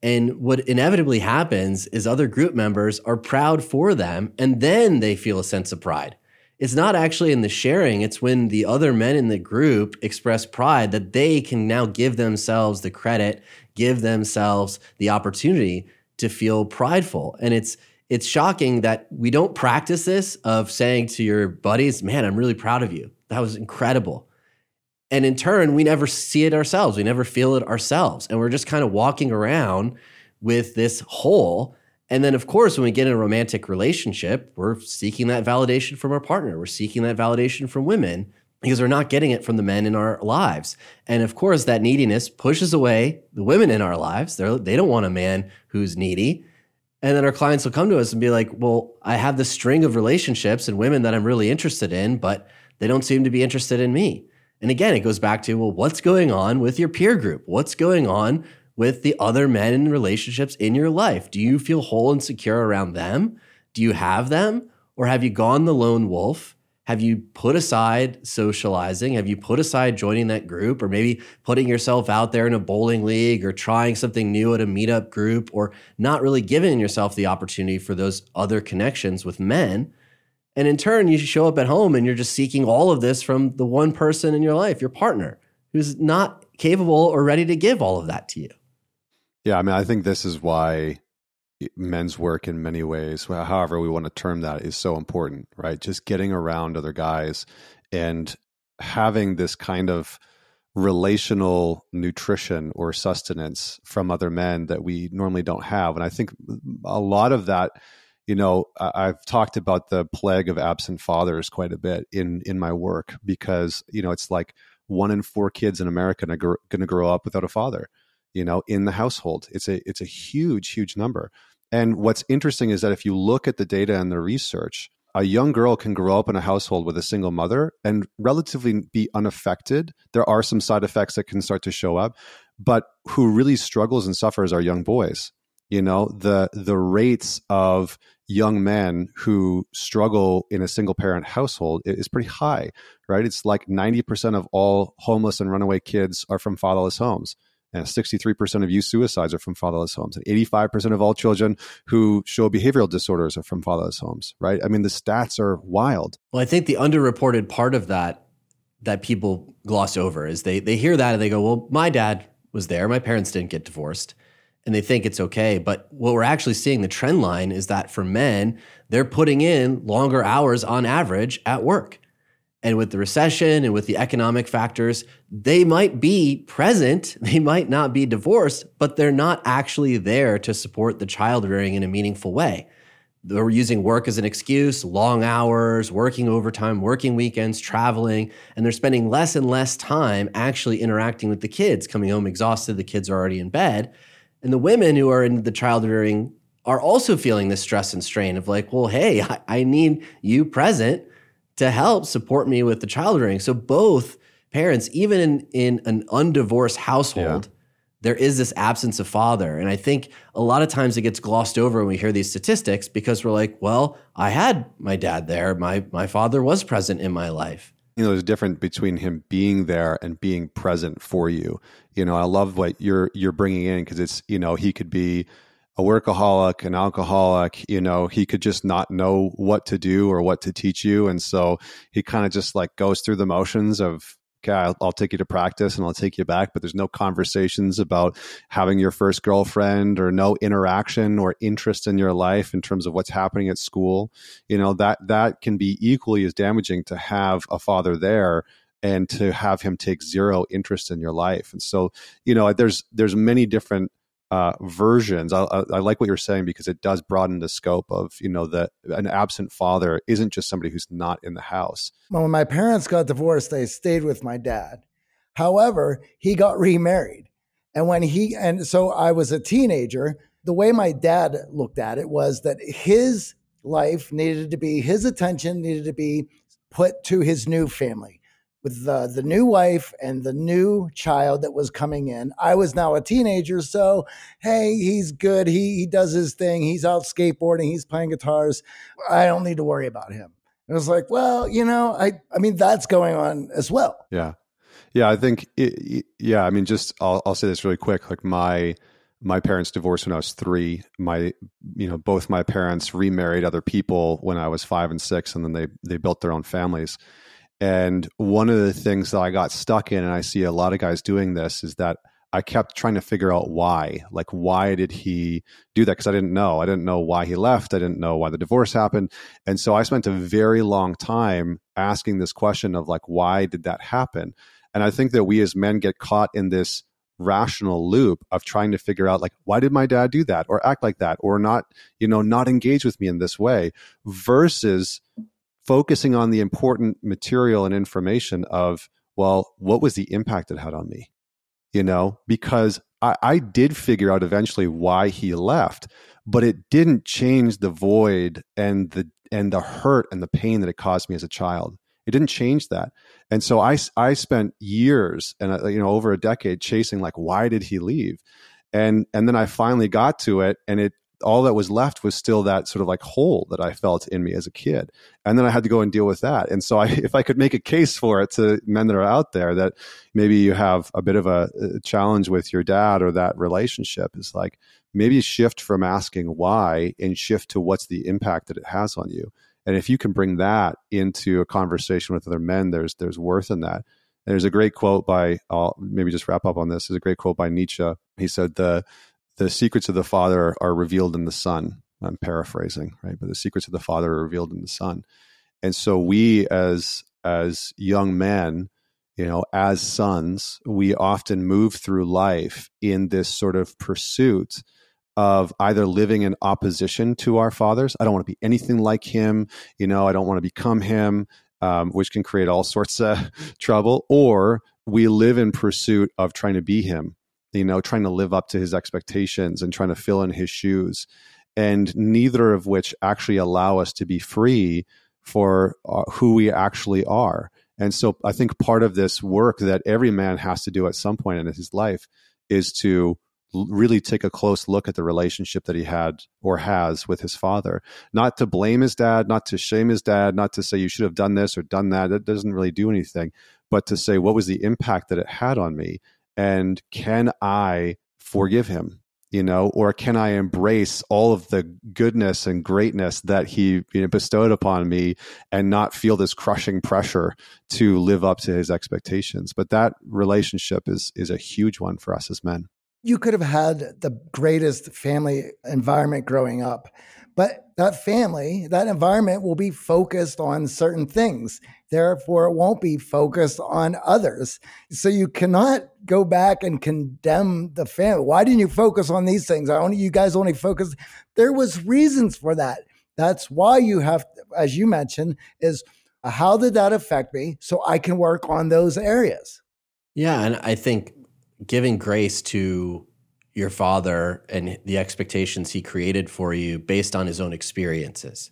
And what inevitably happens is other group members are proud for them and then they feel a sense of pride it's not actually in the sharing, it's when the other men in the group express pride that they can now give themselves the credit, give themselves the opportunity to feel prideful. And it's it's shocking that we don't practice this of saying to your buddies, "Man, I'm really proud of you. That was incredible." And in turn, we never see it ourselves. We never feel it ourselves. And we're just kind of walking around with this hole and then, of course, when we get in a romantic relationship, we're seeking that validation from our partner. We're seeking that validation from women because we're not getting it from the men in our lives. And of course, that neediness pushes away the women in our lives. They're, they don't want a man who's needy. And then our clients will come to us and be like, well, I have this string of relationships and women that I'm really interested in, but they don't seem to be interested in me. And again, it goes back to, well, what's going on with your peer group? What's going on with the other men in relationships in your life? Do you feel whole and secure around them? Do you have them? Or have you gone the lone wolf? Have you put aside socializing? Have you put aside joining that group or maybe putting yourself out there in a bowling league or trying something new at a meetup group or not really giving yourself the opportunity for those other connections with men? And in turn, you show up at home and you're just seeking all of this from the one person in your life, your partner, who's not capable or ready to give all of that to you. Yeah, I mean, I think this is why men's work in many ways, however we want to term that, is so important, right? Just getting around other guys and having this kind of relational nutrition or sustenance from other men that we normally don't have. And I think a lot of that, you know, I've talked about the plague of absent fathers quite a bit in in my work because, you know, it's like one in four kids in America are going to grow up without a father you know in the household it's a it's a huge huge number and what's interesting is that if you look at the data and the research a young girl can grow up in a household with a single mother and relatively be unaffected. There are some side effects that can start to show up but who really struggles and suffers are young boys. You know the the rates of young men who struggle in a single parent household is pretty high right? It's like 90% of all homeless and runaway kids are from fatherless homes and 63% of youth suicides are from fatherless homes. And 85% of all children who show behavioral disorders are from fatherless homes, right? I mean, the stats are wild. Well, I think the underreported part of that that people gloss over is they they hear that and they go, "Well, my dad was there. My parents didn't get divorced." And they think it's okay, but what we're actually seeing the trend line is that for men, they're putting in longer hours on average at work. And with the recession and with the economic factors, they might be present, they might not be divorced, but they're not actually there to support the child rearing in a meaningful way. They're using work as an excuse, long hours, working overtime, working weekends, traveling, and they're spending less and less time actually interacting with the kids, coming home exhausted, the kids are already in bed. And the women who are in the child rearing are also feeling this stress and strain of like, well, hey, I, I need you present to help support me with the child rearing. So both parents, even in, in an undivorced household, yeah. there is this absence of father. And I think a lot of times it gets glossed over when we hear these statistics because we're like, well, I had my dad there. My my father was present in my life. you know, there's a difference between him being there and being present for you. You know, I love what you're you're bringing in because it's you know he could be a workaholic, an alcoholic. You know, he could just not know what to do or what to teach you, and so he kind of just like goes through the motions of okay, I'll, I'll, take you to practice and I'll take you back, but there's no conversations about having your first girlfriend or no interaction or interest in your life in terms of what's happening at school. You know, that that can be equally as damaging to have a father there and to have him take zero interest in your life. And so, you know, there's there's many different uh, versions. I, I, I, like what you're saying because it does broaden the scope of you know that an absent father isn't just somebody who's not in the house. Well, when my parents got divorced, I stayed with my dad. However, he got remarried, and when he and so I was a teenager. The way my dad looked at it was that his life needed to be his attention needed to be put to his new family with the, the new wife and the new child that was coming in. I was now a teenager, so hey, he's good. He he does his thing. He's out skateboarding. He's playing guitars. I don't need to worry about him. And it was like, well, you know, I I mean that's going on as well. Yeah, yeah. I think it, yeah. I mean, just I'll I'll say this really quick. Like my my parents divorced when I was three. My, you know, both my parents remarried other people when I was five and six, and then they they built their own families. And one of the things that I got stuck in, and I see a lot of guys doing this, is that I kept trying to figure out why. Like, why did he do that? Because I didn't know. I didn't know why he left. I didn't know why the divorce happened. And so I spent a very long time asking this question of, like, why did that happen? And I think that we as men get caught in this rational loop of trying to figure out like why did my dad do that or act like that or not you know not engage with me in this way versus focusing on the important material and information of, well, what was the impact it had on me? You know, because I, I did figure out eventually why he left, but it didn't change the void and the and the hurt and the pain that it caused me as a child. It didn't change that. And so I, I spent years and uh, you know over a decade chasing like why did he leave? And and then I finally got to it and it all that was left was still that sort of like hole that I felt in me as a kid. And then I had to go and deal with that. And so I, if I could make a case for it to men that are out there that maybe you have a bit of a, challenge with your dad or that relationship is like maybe shift from asking why and shift to what's the impact that it has on you. And if you can bring that into a conversation with other men, there's, there's worth in that. And there's a great quote by, I'll maybe just wrap up on this. There's a great quote by Nietzsche. He said, the, the secrets of the Father are revealed in the Son. I'm paraphrasing, right? But the secrets of the Father are revealed in the Son. And so we as as young men, you know, as sons, we often move through life in this sort of pursuit of either living in opposition to our fathers. I don't want to be anything like him. You know, I don't want to become him, um, which can create all sorts of trouble. Or we live in pursuit of trying to be him you know, trying to live up to his expectations and trying to fill in his shoes. And neither of which actually allow us to be free for uh, who we actually are. And so I think part of this work that every man has to do at some point in his life is to really take a close look at the relationship that he had or has with his father. Not to blame his dad, not to shame his dad, not to say you should have done this or done that. That doesn't really do anything, but to say what was the impact that it had on me and can I forgive him? You know, or can I embrace all of the goodness and greatness that he you know, bestowed upon me and not feel this crushing pressure to live up to his expectations? But that relationship is is a huge one for us as men. You could have had the greatest family environment growing up, but that family, that environment will be focused on certain things. Therefore, it won't be focused on others. So you cannot go back and condemn the family. Why didn't you focus on these things? I only you guys only focus. There was reasons for that. That's why you have, as you mentioned, is uh, how did that affect me? So I can work on those areas. Yeah, and I think giving grace to your father and the expectations he created for you based on his own experiences.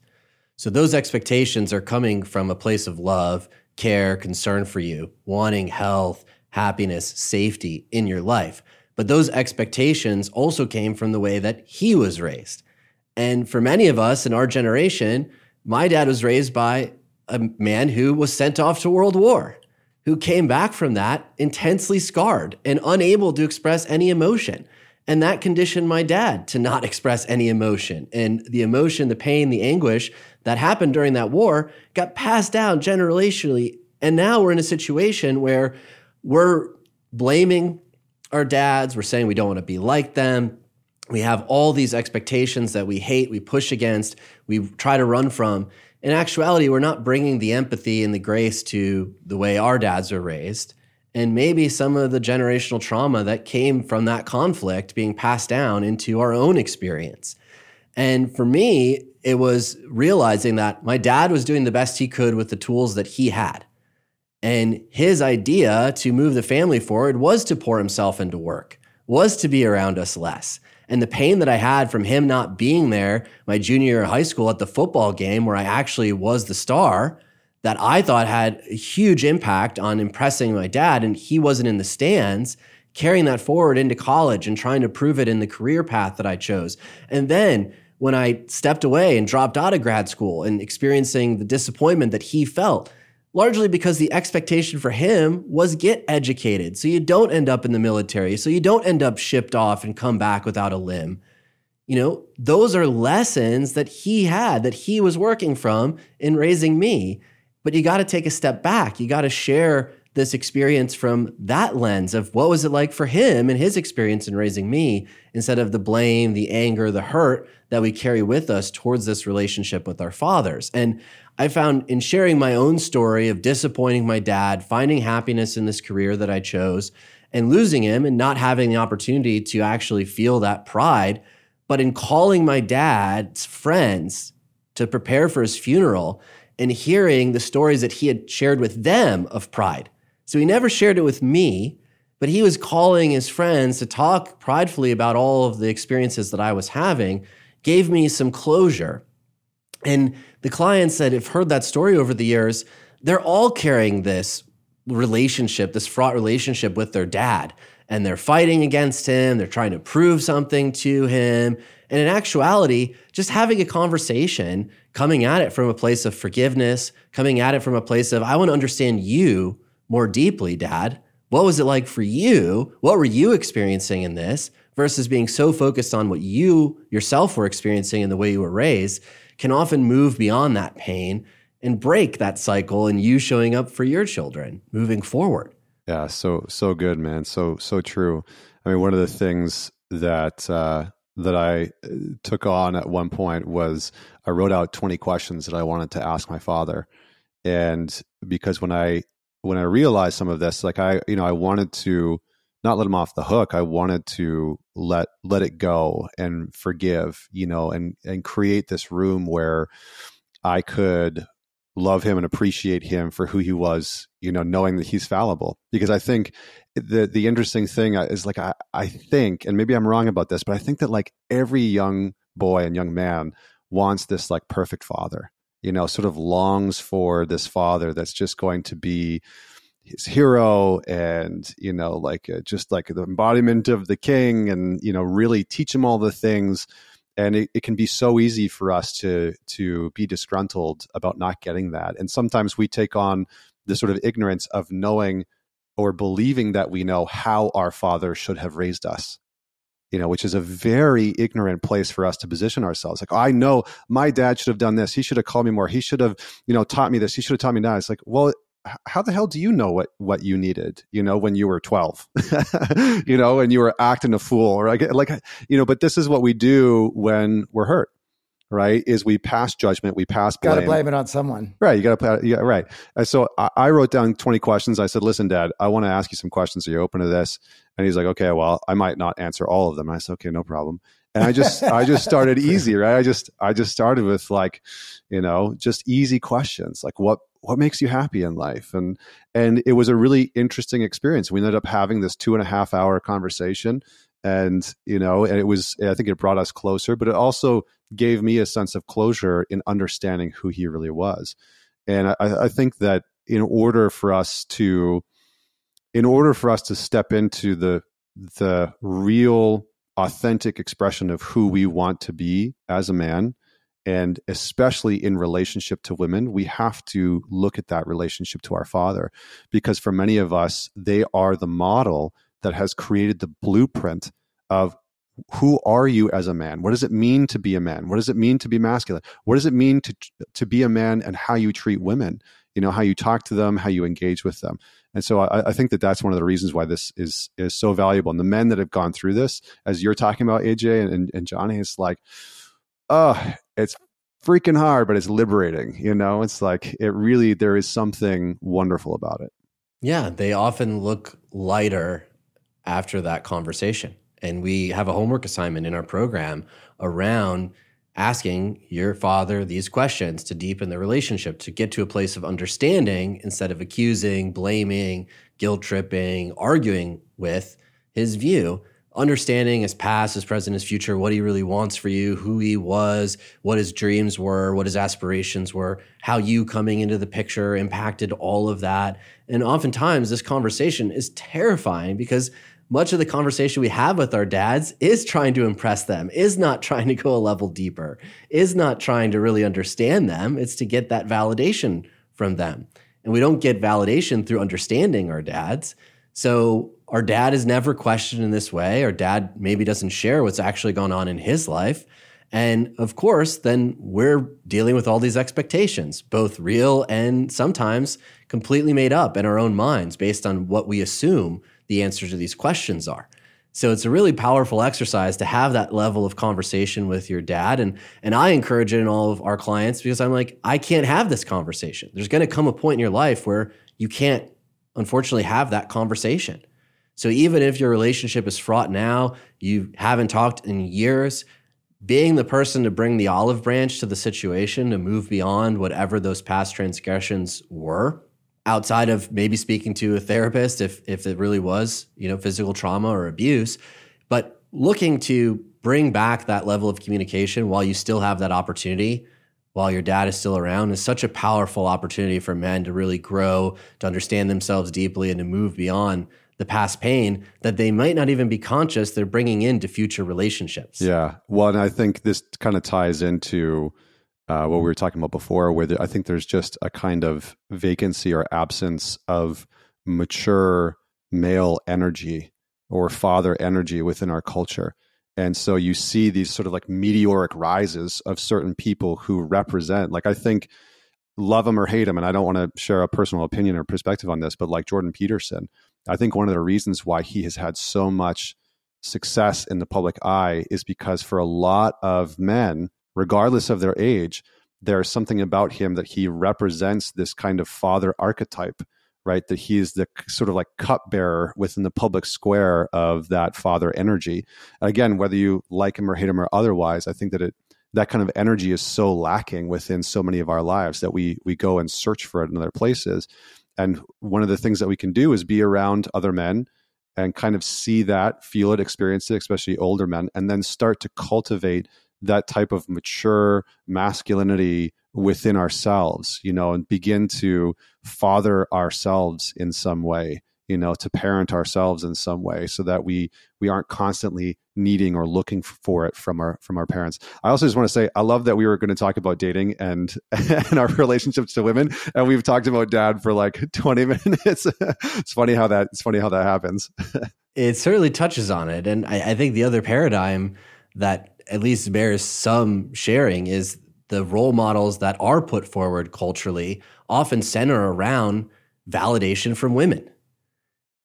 So those expectations are coming from a place of love, care, concern for you, wanting health, happiness, safety in your life. But those expectations also came from the way that he was raised. And for many of us in our generation, my dad was raised by a man who was sent off to World War, who came back from that intensely scarred and unable to express any emotion. And that conditioned my dad to not express any emotion. And the emotion, the pain, the anguish that happened during that war got passed down generationally. And now we're in a situation where we're blaming our dads, we're saying we don't want to be like them. We have all these expectations that we hate, we push against, we try to run from. In actuality, we're not bringing the empathy and the grace to the way our dads are raised and maybe some of the generational trauma that came from that conflict being passed down into our own experience. And for me, it was realizing that my dad was doing the best he could with the tools that he had. And his idea to move the family forward was to pour himself into work, was to be around us less. And the pain that I had from him not being there my junior year of high school at the football game where I actually was the star that I thought had a huge impact on impressing my dad, and he wasn't in the stands, carrying that forward into college and trying to prove it in the career path that I chose. And then when I stepped away and dropped out of grad school and experiencing the disappointment that he felt, largely because the expectation for him was get educated so you don't end up in the military, so you don't end up shipped off and come back without a limb. You know, those are lessons that he had that he was working from in raising me. But you got to take a step back. You got to share this experience from that lens of what was it like for him and his experience in raising me instead of the blame, the anger, the hurt that we carry with us towards this relationship with our fathers. And I found in sharing my own story of disappointing my dad, finding happiness in this career that I chose, and losing him and not having the opportunity to actually feel that pride, but in calling my dad's friends to prepare for his funeral and hearing the stories that he had shared with them of pride. So he never shared it with me, but he was calling his friends to talk pridefully about all of the experiences that I was having, gave me some closure. And the clients that have heard that story over the years, they're all carrying this relationship, this fraught relationship with their dad. And they're fighting against him, they're trying to prove something to him. And in actuality, just having a conversation, coming at it from a place of forgiveness, coming at it from a place of, I want to understand you more deeply, dad. What was it like for you? What were you experiencing in this? Versus being so focused on what you yourself were experiencing and the way you were raised can often move beyond that pain and break that cycle and you showing up for your children moving forward. Yeah, so so good, man. So so true. I mean, one of the things that uh, that I uh, took on at one point was I wrote out 20 questions that I wanted to ask my father. And because when I when I realized some of this, like I, you know, I wanted to not let him off the hook. I wanted to let let it go and forgive, you know, and and create this room where I could love him and appreciate him for who he was, you know, knowing that he's fallible. Because I think the the interesting thing is like I I think, and maybe I'm wrong about this, but I think that like every young boy and young man wants this like perfect father, you know, sort of longs for this father that's just going to be his hero and you know like uh, just like the embodiment of the king and you know really teach him all the things and it, it, can be so easy for us to to be disgruntled about not getting that. And sometimes we take on the sort of ignorance of knowing or believing that we know how our father should have raised us you know which is a very ignorant place for us to position ourselves. Like oh, i know my dad should have done this. He should have called me more. He should have you know taught me this. He should have taught me that. It's like well how the hell do you know what what you needed you know when you were 12 you know and you were acting a fool or like like you know but this is what we do when we're hurt right is we pass judgment we pass blame got to blame it on someone. Right you got to play, yeah right. So I, I, wrote down 20 questions. I said listen dad i want to ask you some questions. Are you open to this? And he's like okay well i might not answer all of them. I said okay no problem. And i just i just started easy right? I just i just started with like you know just easy questions like what what makes you happy in life? And and it was a really interesting experience. We ended up having this two and a half hour conversation and you know and it was i think it brought us closer but it also gave me a sense of closure in understanding who he really was. And i, I think that in order for us to in order for us to step into the the real authentic expression of who we want to be as a man And especially in relationship to women, we have to look at that relationship to our father because for many of us, they are the model that has created the blueprint of who are you as a man? What does it mean to be a man? What does it mean to be masculine? What does it mean to to be a man and how you treat women? You know, how you talk to them, how you engage with them. And so I, I, think that that's one of the reasons why this is is so valuable. And the men that have gone through this, as you're talking about, AJ and, and, Johnny, it's like, oh, it's freaking hard, but it's liberating. You know, it's like it really there is something wonderful about it. Yeah, they often look lighter after that conversation. And we have a homework assignment in our program around asking your father these questions to deepen the relationship, to get to a place of understanding instead of accusing, blaming, guilt tripping, arguing with his view. Understanding his past, his present, his future, what he really wants for you, who he was, what his dreams were, what his aspirations were, how you coming into the picture impacted all of that. And oftentimes, this conversation is terrifying because much of the conversation we have with our dads is trying to impress them, is not trying to go a level deeper, is not trying to really understand them. It's to get that validation from them. And we don't get validation through understanding our dads. So our dad is never questioned in this way. Our dad maybe doesn't share what's actually gone on in his life. And of course, then we're dealing with all these expectations, both real and sometimes completely made up in our own minds based on what we assume the answers to these questions are. So it's a really powerful exercise to have that level of conversation with your dad. And, and I encourage it in all of our clients because I'm like, I can't have this conversation. There's going to come a point in your life where you can't, unfortunately, have that conversation. So even if your relationship is fraught now, you haven't talked in years, being the person to bring the olive branch to the situation to move beyond whatever those past transgressions were outside of maybe speaking to a therapist if if it really was you know physical trauma or abuse but looking to bring back that level of communication while you still have that opportunity while your dad is still around is such a powerful opportunity for men to really grow to understand themselves deeply and to move beyond the past pain that they might not even be conscious they're bringing into future relationships yeah well and i think this kind of ties into uh, what we were talking about before, where I think there's just a kind of vacancy or absence of mature male energy or father energy within our culture. And so you see these sort of like meteoric rises of certain people who represent, like, I think, love them or hate them. And I don't want to share a personal opinion or perspective on this, but like Jordan Peterson, I think one of the reasons why he has had so much success in the public eye is because for a lot of men, regardless of their age, there's something about him that he represents this kind of father archetype, right? That he is the sort of like cupbearer within the public square of that father energy. Again, whether you like him or hate him or otherwise, I think that it that kind of energy is so lacking within so many of our lives that we we go and search for it in other places. And one of the things that we can do is be around other men and kind of see that, feel it, experience it, especially older men, and then start to cultivate that type of mature masculinity within ourselves, you know, and begin to father ourselves in some way, you know, to parent ourselves in some way so that we we aren't constantly needing or looking for it from our from our parents. I also just want to say I love that we were going to talk about dating and and our relationships to women and we've talked about dad for like 20 minutes. it's funny how that it's funny how that happens. it certainly touches on it. And I, I think the other paradigm that at least bears some sharing is the role models that are put forward culturally often center around validation from women.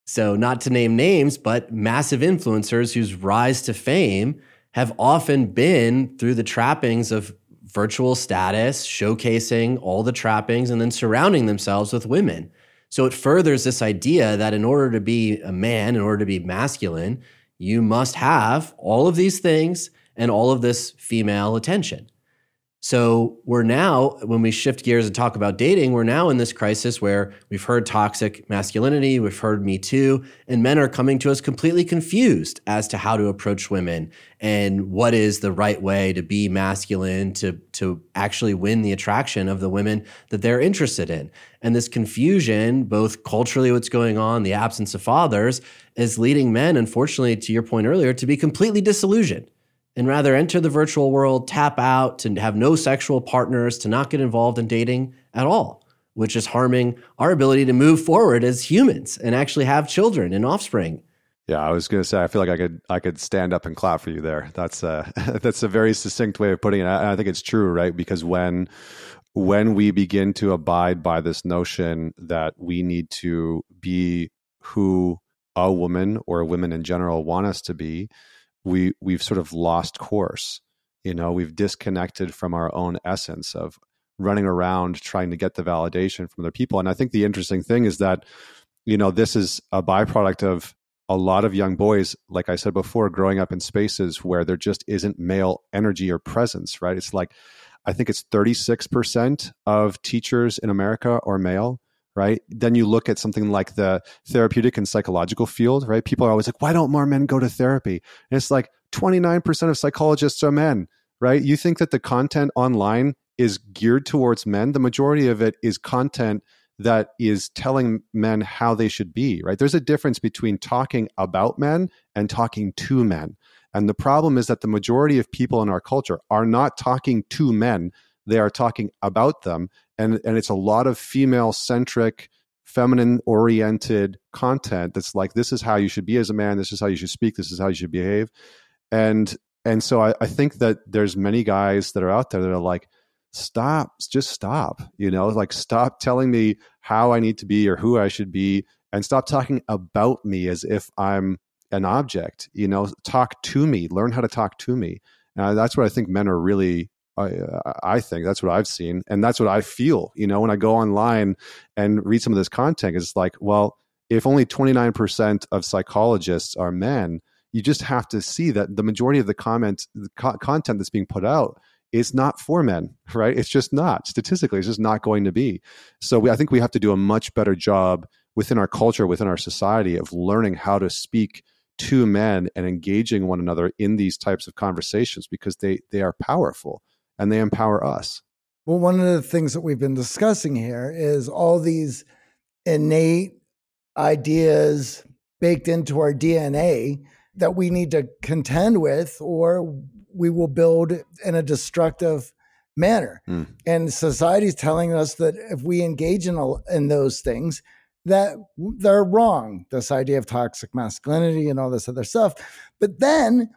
So, not to name names, but massive influencers whose rise to fame have often been through the trappings of virtual status, showcasing all the trappings, and then surrounding themselves with women. So, it furthers this idea that in order to be a man, in order to be masculine, you must have all of these things and all of this female attention. So we're now, when we shift gears and talk about dating, we're now in this crisis where we've heard toxic masculinity, we've heard Me Too, and men are coming to us completely confused as to how to approach women and what is the right way to be masculine to, to actually win the attraction of the women that they're interested in. And this confusion, both culturally, what's going on, the absence of fathers, is leading men, unfortunately, to your point earlier, to be completely disillusioned and rather enter the virtual world, tap out, to have no sexual partners, to not get involved in dating at all, which is harming our ability to move forward as humans and actually have children and offspring. Yeah, I was going to say I feel like I could I could stand up and clap for you there. That's a that's a very succinct way of putting it. I, I think it's true, right? Because when when we begin to abide by this notion that we need to be who a woman or women in general want us to be, we we've sort of lost course. You know, we've disconnected from our own essence of running around trying to get the validation from other people. And I think the interesting thing is that, you know, this is a byproduct of a lot of young boys, like I said before, growing up in spaces where there just isn't male energy or presence, right? It's like, I think it's 36% of teachers in America are male right? Then you look at something like the therapeutic and psychological field, right? People are always like, why don't more men go to therapy? And it's like 29% of psychologists are men, right? You think that the content online is geared towards men. The majority of it is content that is telling men how they should be, right? There's a difference between talking about men and talking to men. And the problem is that the majority of people in our culture are not talking to men, they are talking about them and and it's a lot of female centric feminine oriented content that's like this is how you should be as a man this is how you should speak this is how you should behave. And and so I, I think that there's many guys that are out there that are like stop just stop you know like stop telling me how i need to be or who i should be and stop talking about me as if i'm an object you know talk to me learn how to talk to me. Uh, that's what i think men are really I, uh, I think that's what I've seen, and that's what I feel. You know, when I go online and read some of this content, it's like, well, if only 29% of psychologists are men, you just have to see that the majority of the comment, the co- content that's being put out is not for men, right? It's just not statistically, it's just not going to be. So we, I think we have to do a much better job within our culture, within our society, of learning how to speak to men and engaging one another in these types of conversations because they they are powerful and they empower us. Well, one of the things that we've been discussing here is all these innate ideas baked into our DNA that we need to contend with, or we will build in a destructive manner. Mm. And is telling us that if we engage in, in those things, that they're wrong. This idea of toxic masculinity and all this other stuff. But then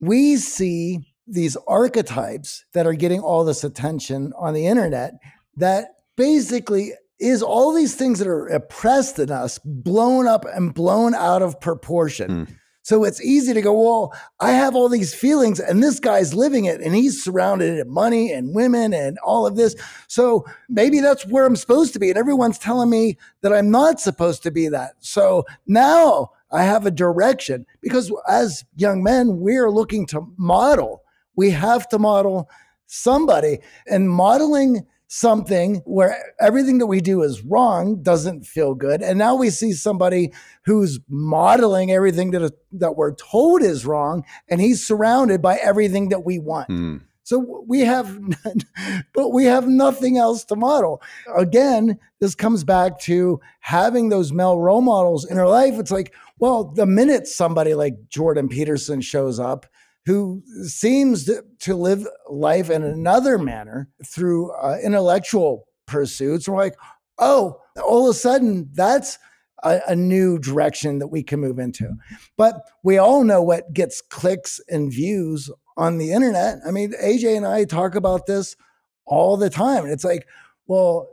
we see these archetypes that are getting all this attention on the internet that basically is all these things that are oppressed in us blown up and blown out of proportion. Mm. So it's easy to go, well, I have all these feelings and this guy's living it and he's surrounded in money and women and all of this. So maybe that's where I'm supposed to be. And everyone's telling me that I'm not supposed to be that. So now I have a direction because as young men, we're looking to model we have to model somebody and modeling something where everything that we do is wrong doesn't feel good. And now we see somebody who's modeling everything that that we're told is wrong and he's surrounded by everything that we want. Mm. so we have but we have nothing else to model. Again this comes back to having those male role models in our life. It's like well the minute somebody like jordan peterson shows up who seems to live life in another manner through uh, intellectual pursuits. We're like, oh, all of a sudden, that's a, a, new direction that we can move into. But we all know what gets clicks and views on the internet. I mean, AJ and I talk about this all the time. And it's like, well,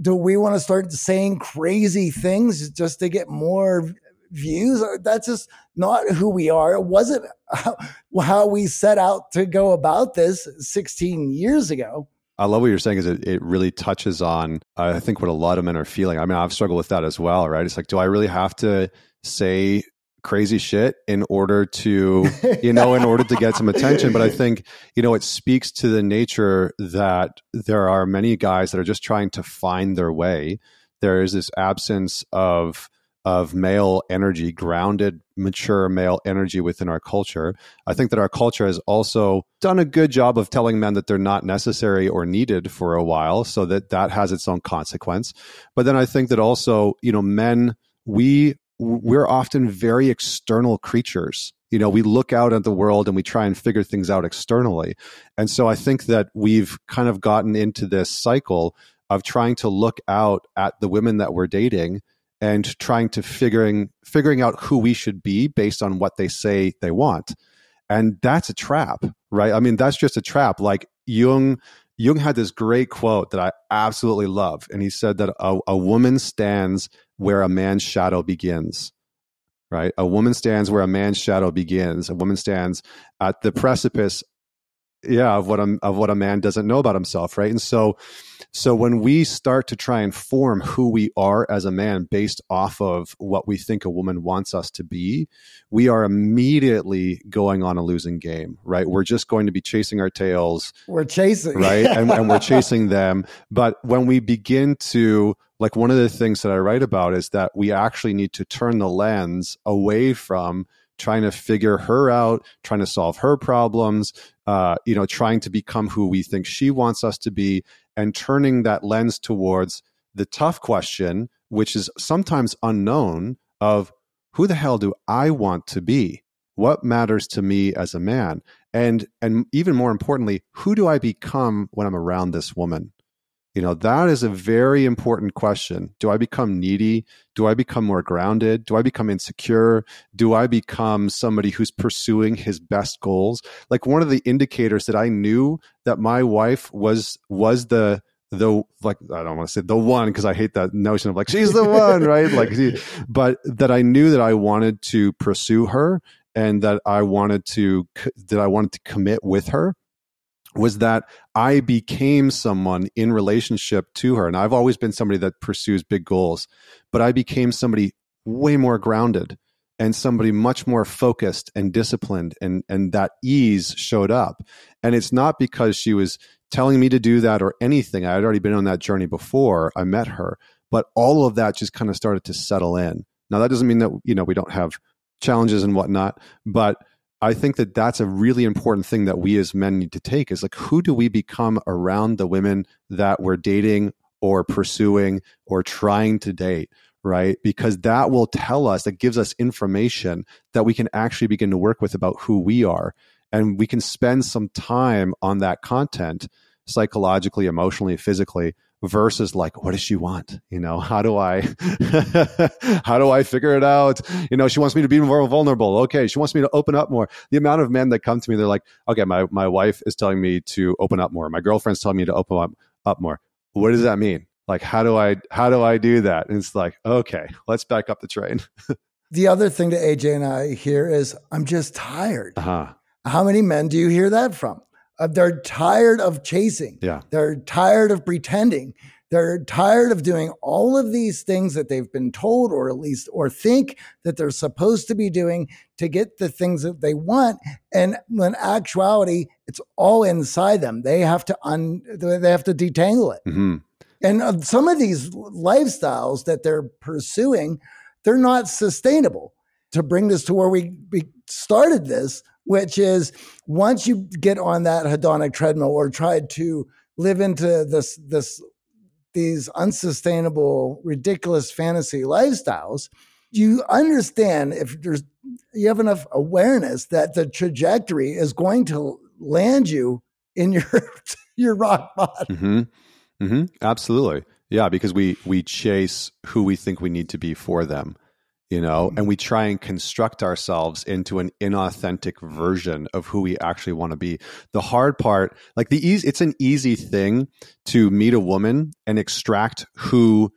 do we want to start saying crazy things just to get more views. Uh, that's just not who we are. It wasn't how, how we set out to go about this 16 years ago. I love what you're saying is it, it really touches on, I think, what a lot of men are feeling. I mean, I've struggled with that as well, right? It's like, do I really have to say crazy shit in order to, you know, in order to get some attention? But I think, you know, it speaks to the nature that there are many guys that are just trying to find their way. There is this absence of, of male energy, grounded, mature male energy within our culture. I think that our culture has also done a good job of telling men that they're not necessary or needed for a while, so that that has its own consequence. But then I think that also, you know, men, we we're often very external creatures You know, we look out at the world and we try and figure things out externally. And so I think that we've kind of gotten into this cycle of trying to look out at the women that we're dating and trying to figuring figuring out who we should be based on what they say they want. And that's a trap, right? I mean, that's just a trap. Like Jung Jung had this great quote that I absolutely love. And he said that a, a woman stands where a man's shadow begins right? A woman stands where a man's shadow begins. A woman stands at the precipice, yeah, of what a, of what a man doesn't know about himself, right? And so, so when we start to try and form who we are as a man based off of what we think a woman wants us to be, we are immediately going on a losing game, right? We're just going to be chasing our tails. We're chasing, right? and, and we're chasing them. But when we begin to like one of the things that I write about is that we actually need to turn the lens away from trying to figure her out, trying to solve her problems, uh, you know, trying to become who we think she wants us to be, and turning that lens towards the tough question, which is sometimes unknown, of who the hell do I want to be? What matters to me as a man? And and even more importantly, who do I become when I'm around this woman? You know, that is a very important question. Do I become needy? Do I become more grounded? Do I become insecure? Do I become somebody who's pursuing his best goals? Like one of the indicators that I knew that my wife was was the the like I don't want to say the one because I hate that notion of like she's the one, right? Like but that I knew that I wanted to pursue her and that I wanted to that I wanted to commit with her was that I became someone in relationship to her. And I've always been somebody that pursues big goals, but I became somebody way more grounded and somebody much more focused and disciplined and and that ease showed up. And it's not because she was telling me to do that or anything. I had already been on that journey before I met her, but all of that just kind of started to settle in. Now that doesn't mean that you know we don't have challenges and whatnot, but I think that that's a really important thing that we as men need to take is like, who do we become around the women that we're dating or pursuing or trying to date? Right. Because that will tell us, that gives us information that we can actually begin to work with about who we are. And we can spend some time on that content psychologically, emotionally, physically versus like what does she want? You know how do i how do i figure it out? You know she wants me to be more vulnerable. Okay she wants me to open up more. The amount of men that come to me they're like okay my, my wife is telling me to open up more. My girlfriend's telling me to open up, up more. What does that mean? Like how do i how do i do that? And it's like okay let's back up the train. The other thing that aj and i hear is i'm just tired. Uh-huh. how many men do you hear that from uh, they're tired of chasing. Yeah. They're tired of pretending. They're tired of doing all of these things that they've been told, or at least, or think that they're supposed to be doing to get the things that they want. And when actuality, it's all inside them. They have to un, they have to detangle it. Mm-hmm. And uh, some of these lifestyles that they're pursuing, they're not sustainable. To bring this to where we started this, which is once you get on that hedonic treadmill or try to live into this this these unsustainable ridiculous fantasy lifestyles you understand if there's you have enough awareness that the trajectory is going to land you in your your rock bottom mm-hmm. Mm-hmm. absolutely yeah because we we chase who we think we need to be for them you know, and we try and construct ourselves into an inauthentic version of who we actually want to be. The hard part, like the easy, it's an easy thing to meet a woman and extract who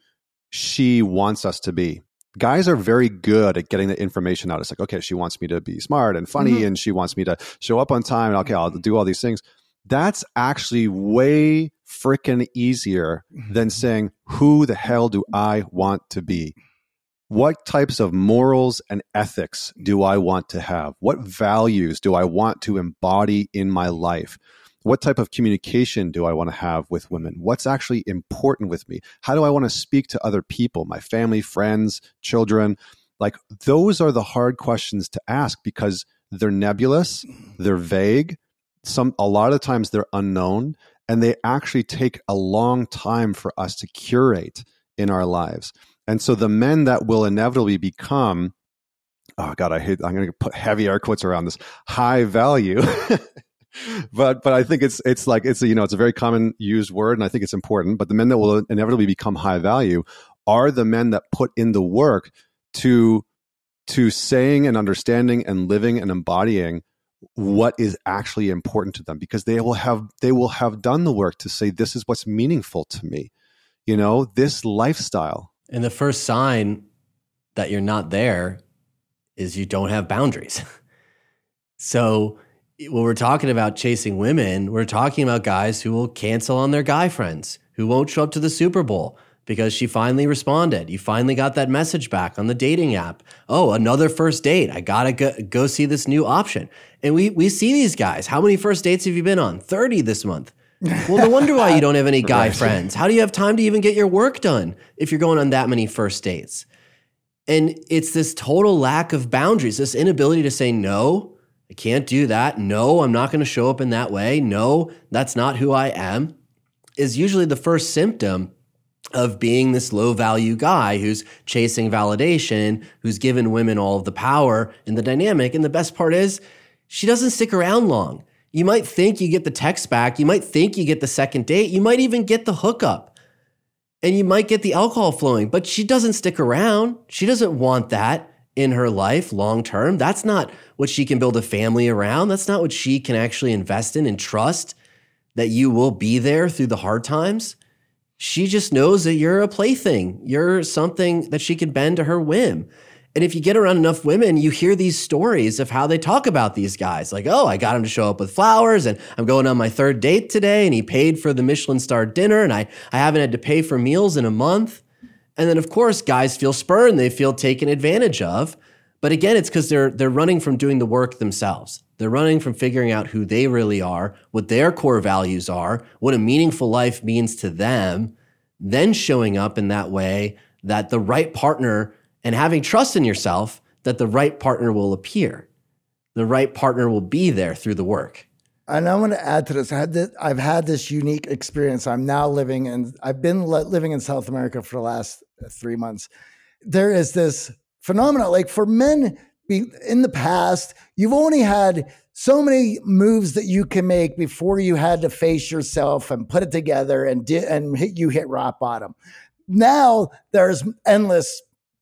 she wants us to be. Guys are very good at getting the information out. It's like, okay, she wants me to be smart and funny, mm-hmm. and she wants me to show up on time. And okay, I'll do all these things. That's actually way freaking easier than mm-hmm. saying, who the hell do I want to be? What types of morals and ethics do I want to have? What values do I want to embody in my life? What type of communication do I want to have with women? What's actually important with me? How do I want to speak to other people, my family, friends, children? Like, those are the hard questions to ask because they're nebulous, they're vague, some a lot of times they're unknown, and they actually take a long time for us to curate in our lives. And so the men that will inevitably become oh god, I hate I'm going to put heavy air quotes around this high value. but but I think it's it's like it's a, you know it's a very common used word and I think it's important. But the men that will inevitably become high value are the men that put in the work to to saying and understanding and living and embodying what is actually important to them because they will have they will have done the work to say this is what's meaningful to me you know this lifestyle and the first sign that you're not there is you don't have boundaries so when we're talking about chasing women we're talking about guys who will cancel on their guy friends who won't show up to the super bowl because she finally responded. You finally got that message back on the dating app. Oh, another first date. I gotta go, go see this new option. And we we see these guys. How many first dates have you been on? 30 this month. Well, no wonder why you don't have any guy friends. How do you have time to even get your work done if you're going on that many first dates? And it's this total lack of boundaries, this inability to say no. I can't do that. No, I'm not going to show up in that way. No, that's not who I am. Is usually the first symptom of being this low value guy who's chasing validation, who's given women all of the power in the dynamic. And the best part is, she doesn't stick around long. You might think you get the text back, you might think you get the second date, you might even get the hookup, and you might get the alcohol flowing, but she doesn't stick around. She doesn't want that in her life long term. That's not what she can build a family around. That's not what she can actually invest in and trust that you will be there through the hard times she just knows that you're a plaything. You're something that she can bend to her whim. And if you get around enough women, you hear these stories of how they talk about these guys. Like, oh, I got him to show up with flowers and I'm going on my third date today and he paid for the Michelin star dinner and I, I haven't had to pay for meals in a month. And then of course, guys feel spurned, they feel taken advantage of. But again, it's because they're they're running from doing the work themselves. They're running from figuring out who they really are, what their core values are, what a meaningful life means to them, then showing up in that way that the right partner and having trust in yourself that the right partner will appear. The right partner will be there through the work. And I want to add to this. I I've had this unique experience. I'm now living and I've been living in South America for the last uh, three months. There is this phenomenon, like for men, in the past, you've only had so many moves that you can make before you had to face yourself and put it together and di- and hit you hit rock bottom. Now there's endless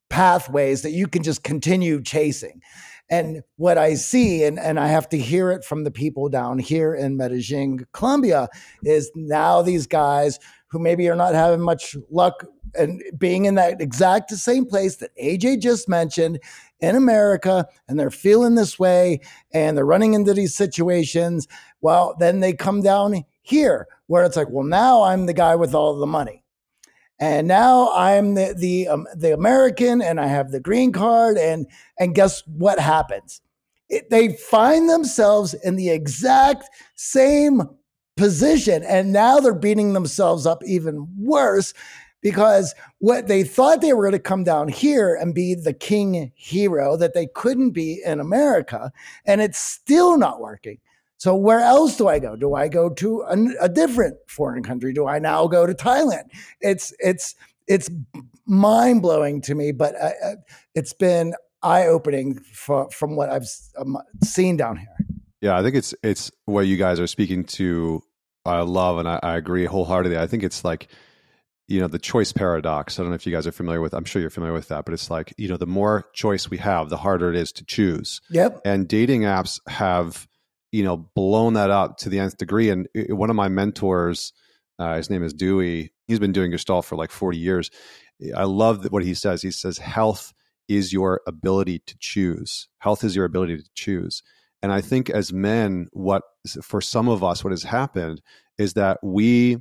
pathways that you can just continue chasing. And what I see, and, and I have to hear it from the people down here in Medellin, Colombia, is now these guys who maybe are not having much luck and being in that exact same place that AJ just mentioned in America and they're feeling this way and they're running into these situations, well, then they come down here where it's like, well, now I'm the guy with all the money. And now I'm the the um, the American and I have the green card and and guess what happens? It, they find themselves in the exact same position and now they're beating themselves up even worse because what they thought they were going to come down here and be the king hero that they couldn't be in America, and it's still not working. So where else do I go? Do I go to a, a different foreign country? Do I now go to Thailand? It's it's it's mind blowing to me, but uh, uh it's been eye opening from what I've um, seen down here. Yeah, I think it's it's what you guys are speaking to. I love and I, I agree wholeheartedly. I think it's like you know the choice paradox i don't know if you guys are familiar with i'm sure you're familiar with that but it's like you know the more choice we have the harder it is to choose yep and dating apps have you know blown that up to the nth degree. And one of my mentors uh, his name is dewey. He's been doing gestalt for like 40 years. I love what he says. He says health is your ability to choose. Health is your ability to choose. And i think as men what for some of us what has happened is that we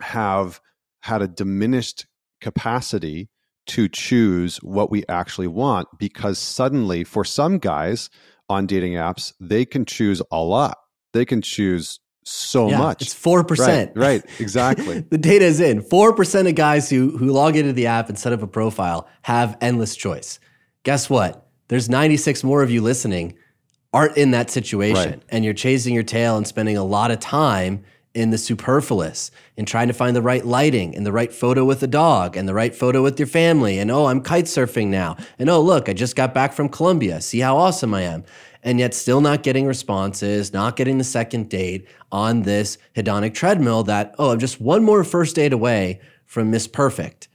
have had a diminished capacity to choose what we actually want because suddenly for some guys on dating apps they can choose a lot. They can choose so yeah, much. it's 4% right, right exactly. The data is in. 4% of guys who who log into the app and set up a profile have endless choice. Guess what? There's 96 more of you listening aren't in that situation right. and you're chasing your tail and spending a lot of time in the superfluous, in trying to find the right lighting and the right photo with the dog and the right photo with your family. And oh, I'm kite surfing now. And oh, look, I just got back from Colombia. See how awesome I am. And yet, still not getting responses, not getting the second date on this hedonic treadmill that, oh, I'm just one more first date away from Miss Perfect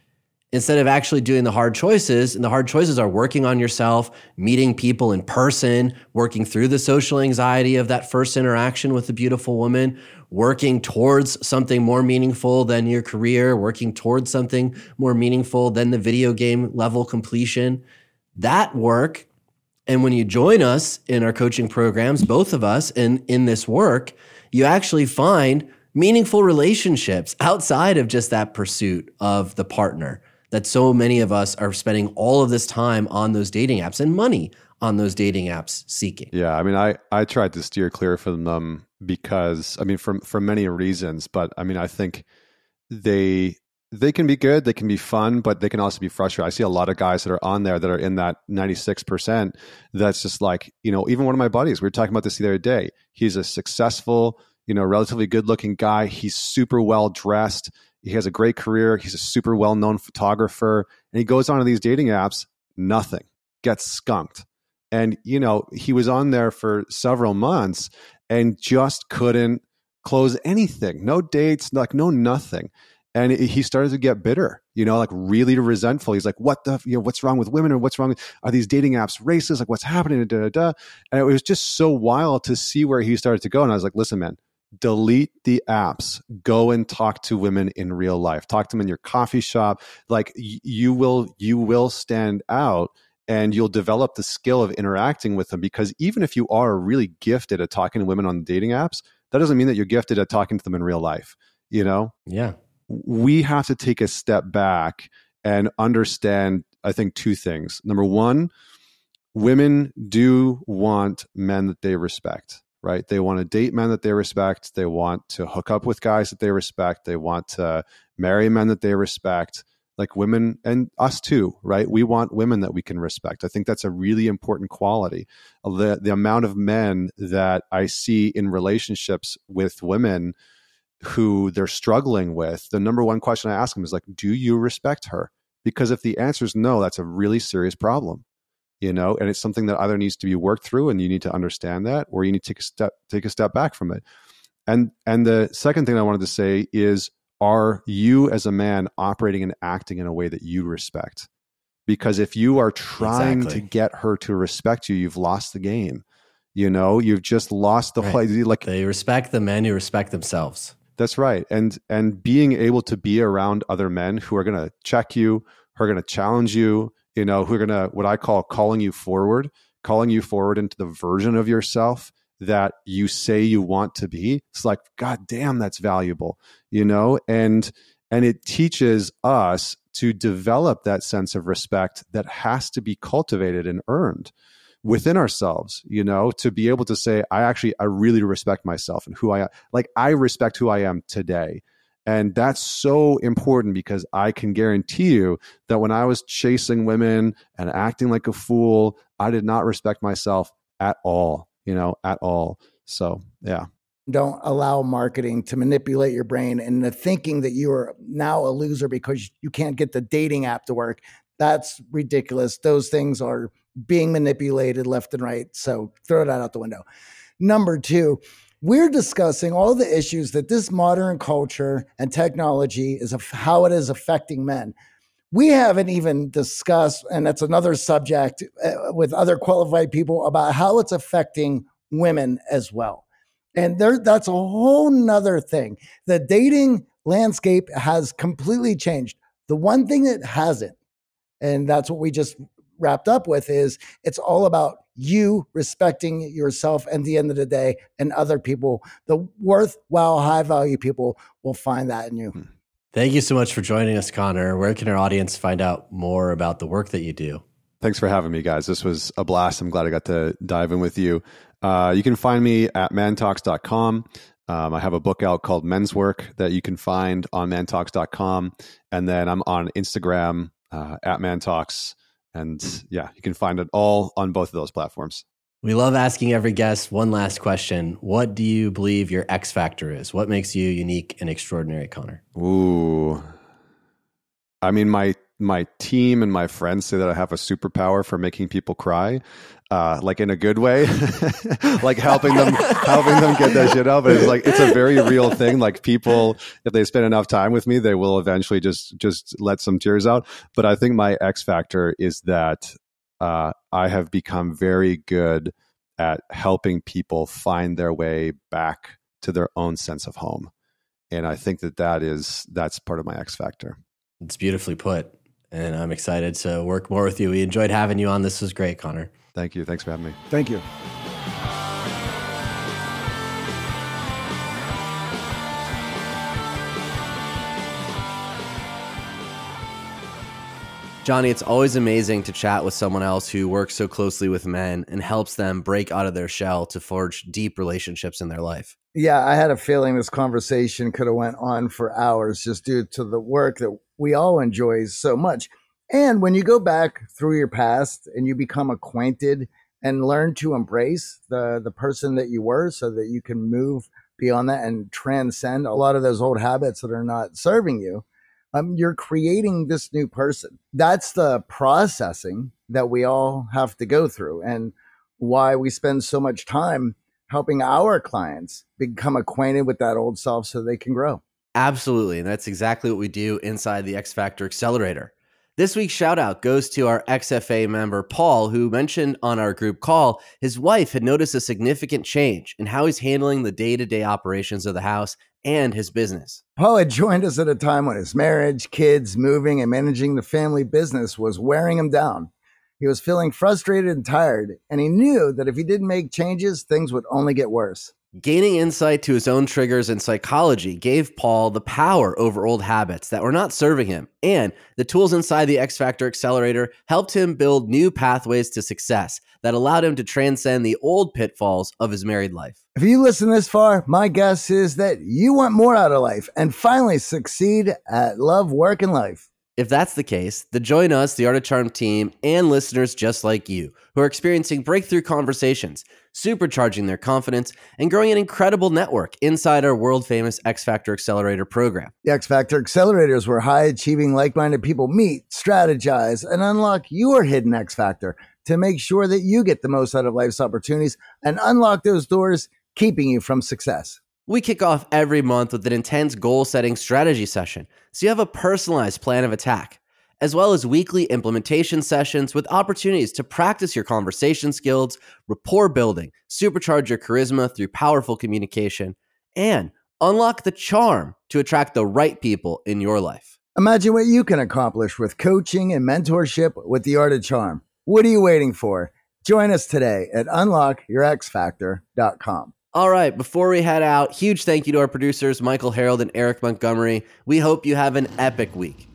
instead of actually doing the hard choices. And the hard choices are working on yourself, meeting people in person, working through the social anxiety of that first interaction with a beautiful woman, working towards something more meaningful than your career, working towards something more meaningful than the video game level completion. That work. And when you join us in our coaching programs, both of us in, in this work, you actually find meaningful relationships outside of just that pursuit of the partner that so many of us are spending all of this time on those dating apps and money on those dating apps seeking. Yeah, I mean, I I tried to steer clear from them because I mean, for for many reasons, but I mean, I think they they can be good, they can be fun, but they can also be frustrating. I see a lot of guys that are on there that are in that 96% that's just like, you know, even one of my buddies, we were talking about this the other day. He's a successful, you know, relatively good looking guy. He's super well dressed he has a great career. He's a super well known photographer. And he goes on to these dating apps, nothing, gets skunked. And, you know, he was on there for several months and just couldn't close anything. No dates, like no nothing. And he started to get bitter, you know, like really resentful. He's like, "What the, you know, what's wrong with women, or what's wrong? Are these dating apps racist? Like, what's happening?" Da, da, da. And it was just so wild to see where he started to go. And I was like, "Listen, man, delete the apps go and talk to women in real life talk to them in your coffee shop like you will you will stand out and you'll develop the skill of interacting with them because even if you are really gifted at talking to women on dating apps that doesn't mean that you're gifted at talking to them in real life you know yeah we have to take a step back and understand i think two things number one women do want men that they respect right? They want to date men that they respect. They want to hook up with guys that they respect. They want to marry men that they respect, like women and us too, right? We want women that we can respect. I think that's a really important quality. The, the amount of men that I see in relationships with women who they're struggling with, the number one question I ask them is like, do you respect her? Because if the answer is no, that's a really serious problem you know and it's something that either needs to be worked through and you need to understand that or you need to take a step take a step back from it and and the second thing i wanted to say is are you as a man operating and acting in a way that you respect because if you are trying exactly. to get her to respect you you've lost the game you know you've just lost the right. whole like they respect the men who respect themselves that's right and and being able to be around other men who are going to check you who are going to challenge you you know, who are going to, what I call calling you forward, calling you forward into the version of yourself that you say you want to be. It's like, God damn, that's valuable, you know? And, and it teaches us to develop that sense of respect that has to be cultivated and earned within ourselves you know to be able to say i actually i really respect myself and who i am like i respect who i am today and that's so important because I can guarantee you that when I was chasing women and acting like a fool, I did not respect myself at all, you know, at all. So, yeah. Don't allow marketing to manipulate your brain into thinking that you are now a loser because you can't get the dating app to work. That's ridiculous. Those things are being manipulated left and right. So throw that out the window. Number two, we're discussing all the issues that this modern culture and technology is of how it is affecting men. We haven't even discussed, and that's another subject uh, with other qualified people about how it's affecting women as well. And there, that's a whole nother thing. The dating landscape has completely changed. The one thing that hasn't, and that's what we just wrapped up with, is it's all about you respecting yourself at the end of the day and other people, the worthwhile, high value people will find that in you. Hmm. Thank you so much for joining us, Connor. Where can our audience find out more about the work that you do? Thanks for having me, guys. This was a blast. I'm glad I got to dive in with you. Uh, you can find me at mantalks.com. Um, I have a book out called Men's Work that you can find on mantalks.com. And then I'm on Instagram uh, at mantalks. And yeah, you can find it all on both of those platforms. We love asking every guest one last question. What do you believe your X factor is? What makes you unique and extraordinary, Connor? Ooh. I mean, my my team and my friends say that I have a superpower for making people cry, uh, like in a good way, like helping them helping them get that shit out. But it's like it's a very real thing. Like people, if they spend enough time with me, they will eventually just just let some tears out. But I think my X factor is that uh, I have become very good at helping people find their way back to their own sense of home, and I think that that is that's part of my X factor. It's beautifully put and I'm excited to work more with you. We enjoyed having you on. This was great, Connor. Thank you. Thanks for having me. Thank you. Johnny, it's always amazing to chat with someone else who works so closely with men and helps them break out of their shell to forge deep relationships in their life. Yeah, I had a feeling this conversation could have went on for hours just due to the work that we all enjoy so much. And when you go back through your past and you become acquainted and learn to embrace the the person that you were so that you can move beyond that and transcend a lot of those old habits that are not serving you um, you're creating this new person. That's the processing that we all have to go through, and why we spend so much time helping our clients become acquainted with that old self so they can grow. Absolutely. And that's exactly what we do inside the X Factor Accelerator. This week's shout out goes to our XFA member, Paul, who mentioned on our group call his wife had noticed a significant change in how he's handling the day to day operations of the house and his business. Paul had joined us at a time when his marriage, kids, moving, and managing the family business was wearing him down. He was feeling frustrated and tired, and he knew that if he didn't make changes, things would only get worse. Gaining insight to his own triggers and psychology gave Paul the power over old habits that were not serving him, and the tools inside the X Factor Accelerator helped him build new pathways to success that allowed him to transcend the old pitfalls of his married life. If you listen this far, my guess is that you want more out of life and finally succeed at love, work, and life. If that's the case, then join us, the Art of Charm team, and listeners just like you who are experiencing breakthrough conversations, supercharging their confidence, and growing an incredible network inside our world famous X Factor Accelerator program. The X Factor Accelerators where high achieving, like minded people meet, strategize, and unlock your hidden X Factor to make sure that you get the most out of life's opportunities and unlock those doors, keeping you from success. We kick off every month with an intense goal setting strategy session so you have a personalized plan of attack, as well as weekly implementation sessions with opportunities to practice your conversation skills, rapport building, supercharge your charisma through powerful communication, and unlock the charm to attract the right people in your life. Imagine what you can accomplish with coaching and mentorship with the Art of Charm. What are you waiting for? Join us today at unlockyourxfactor.com. All right, before we head out, huge thank you to our producers, Michael Harold and Eric Montgomery. We hope you have an epic week.